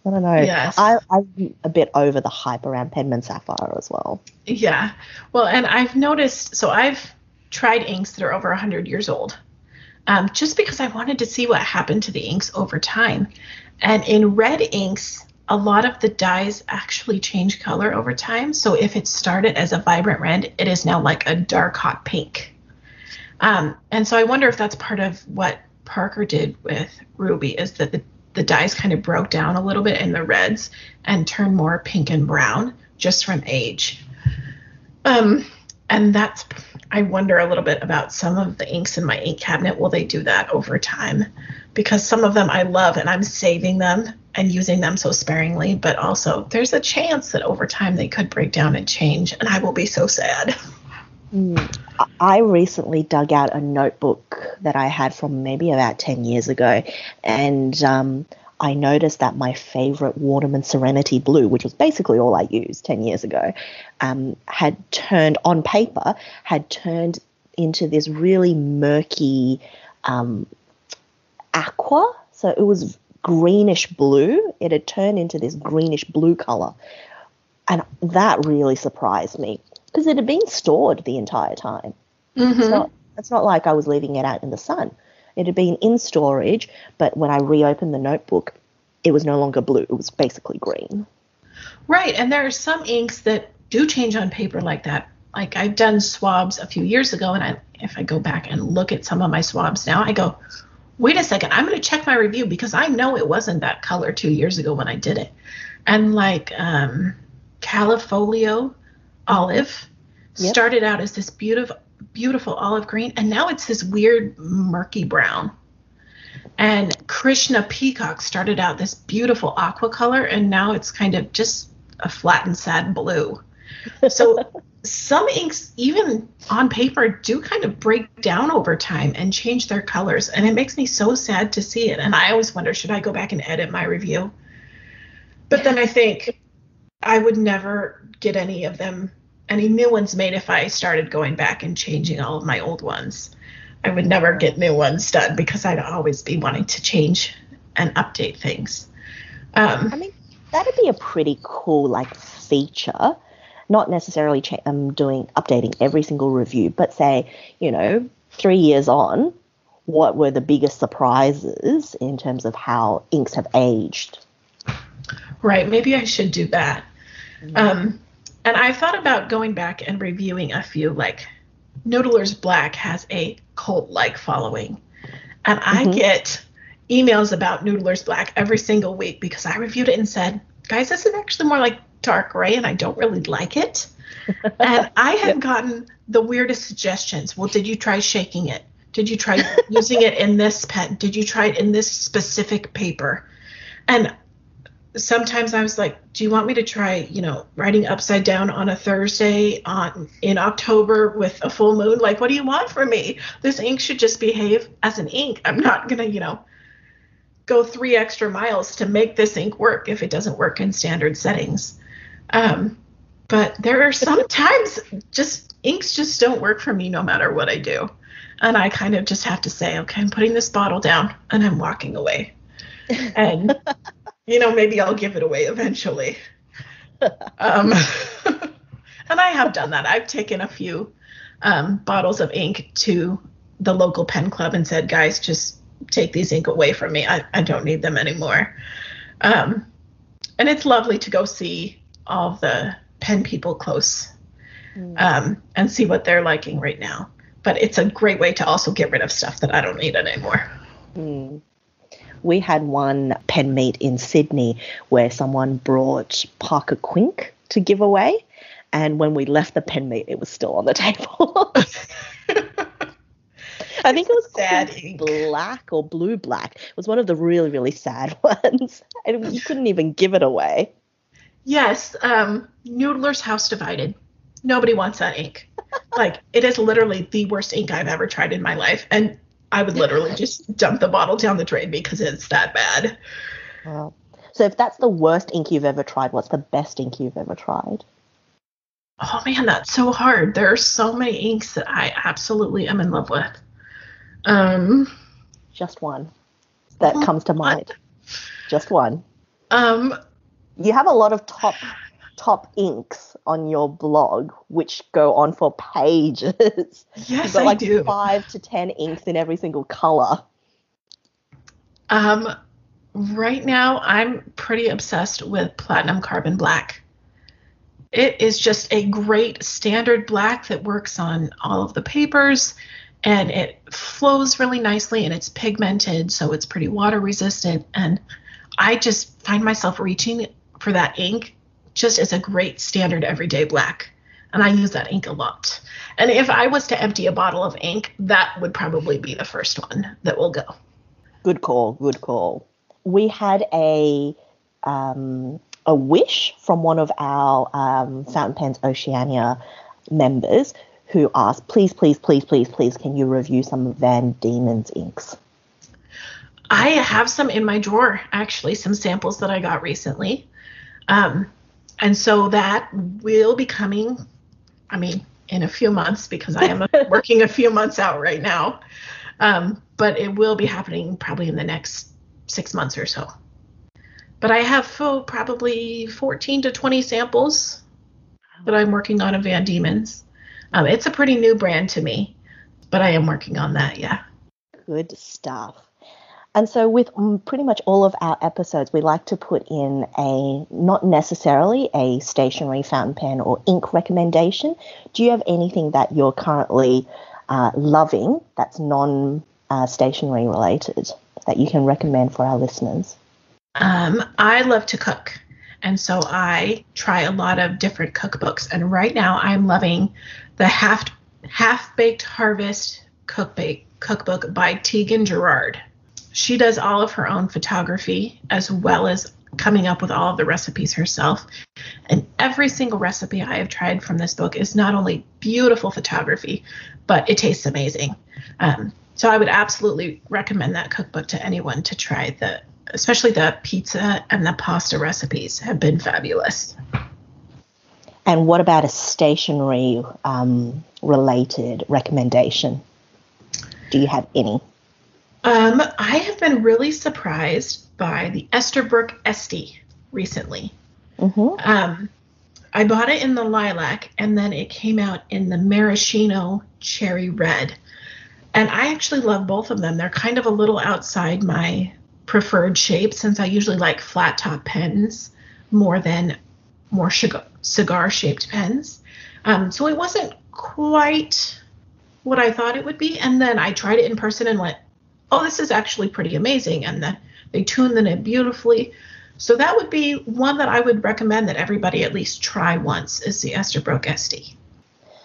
I don't know. Yes. I, I'm a bit over the hype around Penman Sapphire as well. Yeah. Well, and I've noticed, so I've tried inks that are over 100 years old. um, just because I wanted to see what happened to the inks over time. And in red inks, a lot of the dyes actually change color over time. So if it started as a vibrant red, it is now like a dark hot pink. Um, and so I wonder if that's part of what Parker did with Ruby is that the, the dyes kind of broke down a little bit in the reds and turned more pink and brown just from age. Um, and that's I wonder a little bit about some of the inks in my ink cabinet. Will they do that over time? Because some of them I love and I'm saving them and using them so sparingly, but also there's a chance that over time they could break down and change, and I will be so sad. Mm. I recently dug out a notebook that I had from maybe about 10 years ago, and um, I noticed that my favorite Waterman Serenity Blue, which was basically all I used 10 years ago, um, had turned on paper, had turned into this really murky um, aqua. So it was greenish blue. It had turned into this greenish blue color. And that really surprised me because it had been stored the entire time. Mm-hmm. It's, not, it's not like I was leaving it out in the sun. It had been in storage, but when I reopened the notebook, it was no longer blue. It was basically green. Right. And there are some inks that do change on paper like that. Like I've done swabs a few years ago, and I, if I go back and look at some of my swabs now, I go, wait a second, I'm going to check my review because I know it wasn't that color two years ago when I did it. And like um, Califolio Olive yep. started out as this beautiful beautiful olive green, and now it's this weird murky brown. And Krishna Peacock started out this beautiful aqua color, and now it's kind of just a flat and sad blue. So some inks, even on paper, do kind of break down over time and change their colors, and it makes me so sad to see it. And I always wonder, should I go back and edit my review? But then I think I would never get any of them any new ones made if I started going back and changing all of my old ones. I would never get new ones done because I'd always be wanting to change and update things. Um, I mean, that'd be a pretty cool like feature. Not necessarily cha- um, doing updating every single review, but say you know three years on, what were the biggest surprises in terms of how inks have aged? Right. Maybe I should do that. Mm-hmm. Um, and I thought about going back and reviewing a few, like Noodler's Black has a cult like following. And I mm-hmm. get emails about Noodler's Black every single week because I reviewed it and said, guys, this is actually more like dark gray and I don't really like it. and I have yep. gotten the weirdest suggestions. Well, did you try shaking it? Did you try using it in this pen? Did you try it in this specific paper? And sometimes I was like, do you want me to try, you know, writing upside down on a Thursday on in October with a full moon? Like, what do you want from me? This ink should just behave as an ink. I'm not gonna, you know, go three extra miles to make this ink work if it doesn't work in standard settings. Um, but there are sometimes just inks just don't work for me no matter what I do. And I kind of just have to say, okay, I'm putting this bottle down and I'm walking away. And you know, maybe I'll give it away eventually. um, and I have done that. I've taken a few um, bottles of ink to the local pen club and said, guys, just take these ink away from me. I, I don't need them anymore. Um, and it's lovely to go see all the pen people close mm. um, and see what they're liking right now. But it's a great way to also get rid of stuff that I don't need anymore. Mm we had one pen meet in Sydney where someone brought Parker Quink to give away. And when we left the pen meet, it was still on the table. I think it was sad black or blue black. It was one of the really, really sad ones. And you couldn't even give it away. Yes. Um, Noodler's House Divided. Nobody wants that ink. like, it is literally the worst ink I've ever tried in my life. And I would literally just dump the bottle down the drain because it's that bad. Wow. So if that's the worst ink you've ever tried, what's the best ink you've ever tried? Oh man, that's so hard. There are so many inks that I absolutely am in love with. Um, just one that comes to mind. Just one. Um, you have a lot of top top inks on your blog, which go on for pages. Yes, You've got I like do. five to ten inks in every single color. Um, right now, I'm pretty obsessed with platinum carbon black. It is just a great standard black that works on all of the papers and it flows really nicely and it's pigmented, so it's pretty water resistant. And I just find myself reaching for that ink just as a great standard everyday black. And I use that ink a lot. And if I was to empty a bottle of ink, that would probably be the first one that will go. Good call. Good call. We had a um, a wish from one of our um, Fountain Pens Oceania members who asked, please, please, please, please, please, can you review some of Van Diemen's inks? I have some in my drawer, actually, some samples that I got recently. Um, and so that will be coming, I mean, in a few months because I am working a few months out right now. Um, but it will be happening probably in the next six months or so. But I have oh, probably 14 to 20 samples that I'm working on of Van Dieman's. Um, it's a pretty new brand to me, but I am working on that, yeah. Good stuff. And so, with pretty much all of our episodes, we like to put in a not necessarily a stationary fountain pen or ink recommendation. Do you have anything that you're currently uh, loving that's non uh, stationery related that you can recommend for our listeners? Um, I love to cook. And so I try a lot of different cookbooks. And right now I'm loving the Half Half Baked Harvest cookbook cookbook by Tieghan Gerard. She does all of her own photography as well as coming up with all of the recipes herself. And every single recipe I have tried from this book is not only beautiful photography, but it tastes amazing. Um, so I would absolutely recommend that cookbook to anyone to try the especially the pizza and the pasta recipes have been fabulous. And what about a stationery um, related recommendation? Do you have any? Um, I have been really surprised by the Esterbrook Esty recently. Mm-hmm. Um, I bought it in the lilac and then it came out in the maraschino cherry red. And I actually love both of them. They're kind of a little outside my preferred shape since I usually like flat top pens more than more cigar shaped pens. Um, so it wasn't quite what I thought it would be. And then I tried it in person and went, oh, this is actually pretty amazing. And then they tuned in it beautifully. So that would be one that I would recommend that everybody at least try once is the Esterbrook Esty.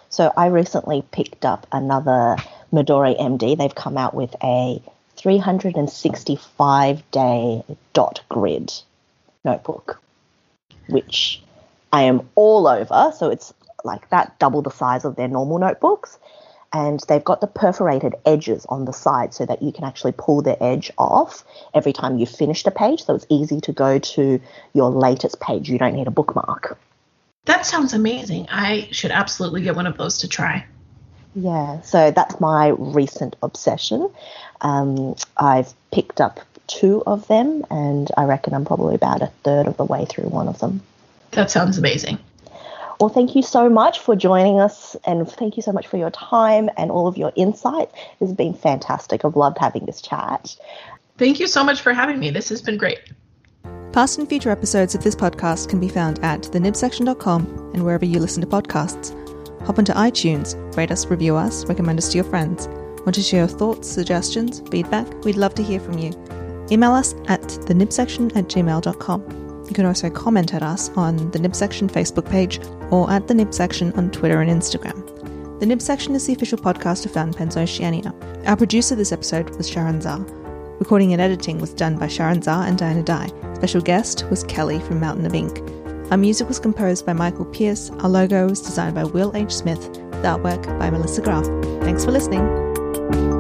So I recently picked up another Midori MD. They've come out with a 365 day dot grid notebook, which I am all over. So it's like that, double the size of their normal notebooks. And they've got the perforated edges on the side so that you can actually pull the edge off every time you've finished a page. So it's easy to go to your latest page. You don't need a bookmark. That sounds amazing. I should absolutely get one of those to try. Yeah, so that's my recent obsession. Um, I've picked up two of them, and I reckon I'm probably about a third of the way through one of them. That sounds amazing. Well, thank you so much for joining us, and thank you so much for your time and all of your insight. It's been fantastic. I've loved having this chat. Thank you so much for having me. This has been great. Past and future episodes of this podcast can be found at thenibsection.com and wherever you listen to podcasts. Hop onto iTunes, rate us, review us, recommend us to your friends. Want to share your thoughts, suggestions, feedback? We'd love to hear from you. Email us at thenibsection at gmail.com. You can also comment at us on the Nib Section Facebook page or at the Nib Section on Twitter and Instagram. The Nib Section is the official podcast of Fountain Pens Oceania. Our producer this episode was Sharyn Zha. Recording and editing was done by Sharyn Zha and Diana Dye. Special guest was Kelli from Mountain of Ink. Our music was composed by Michael Pierce. Our logo was designed by Will H. Smith, The artwork by Melissa Graf. Thanks for listening.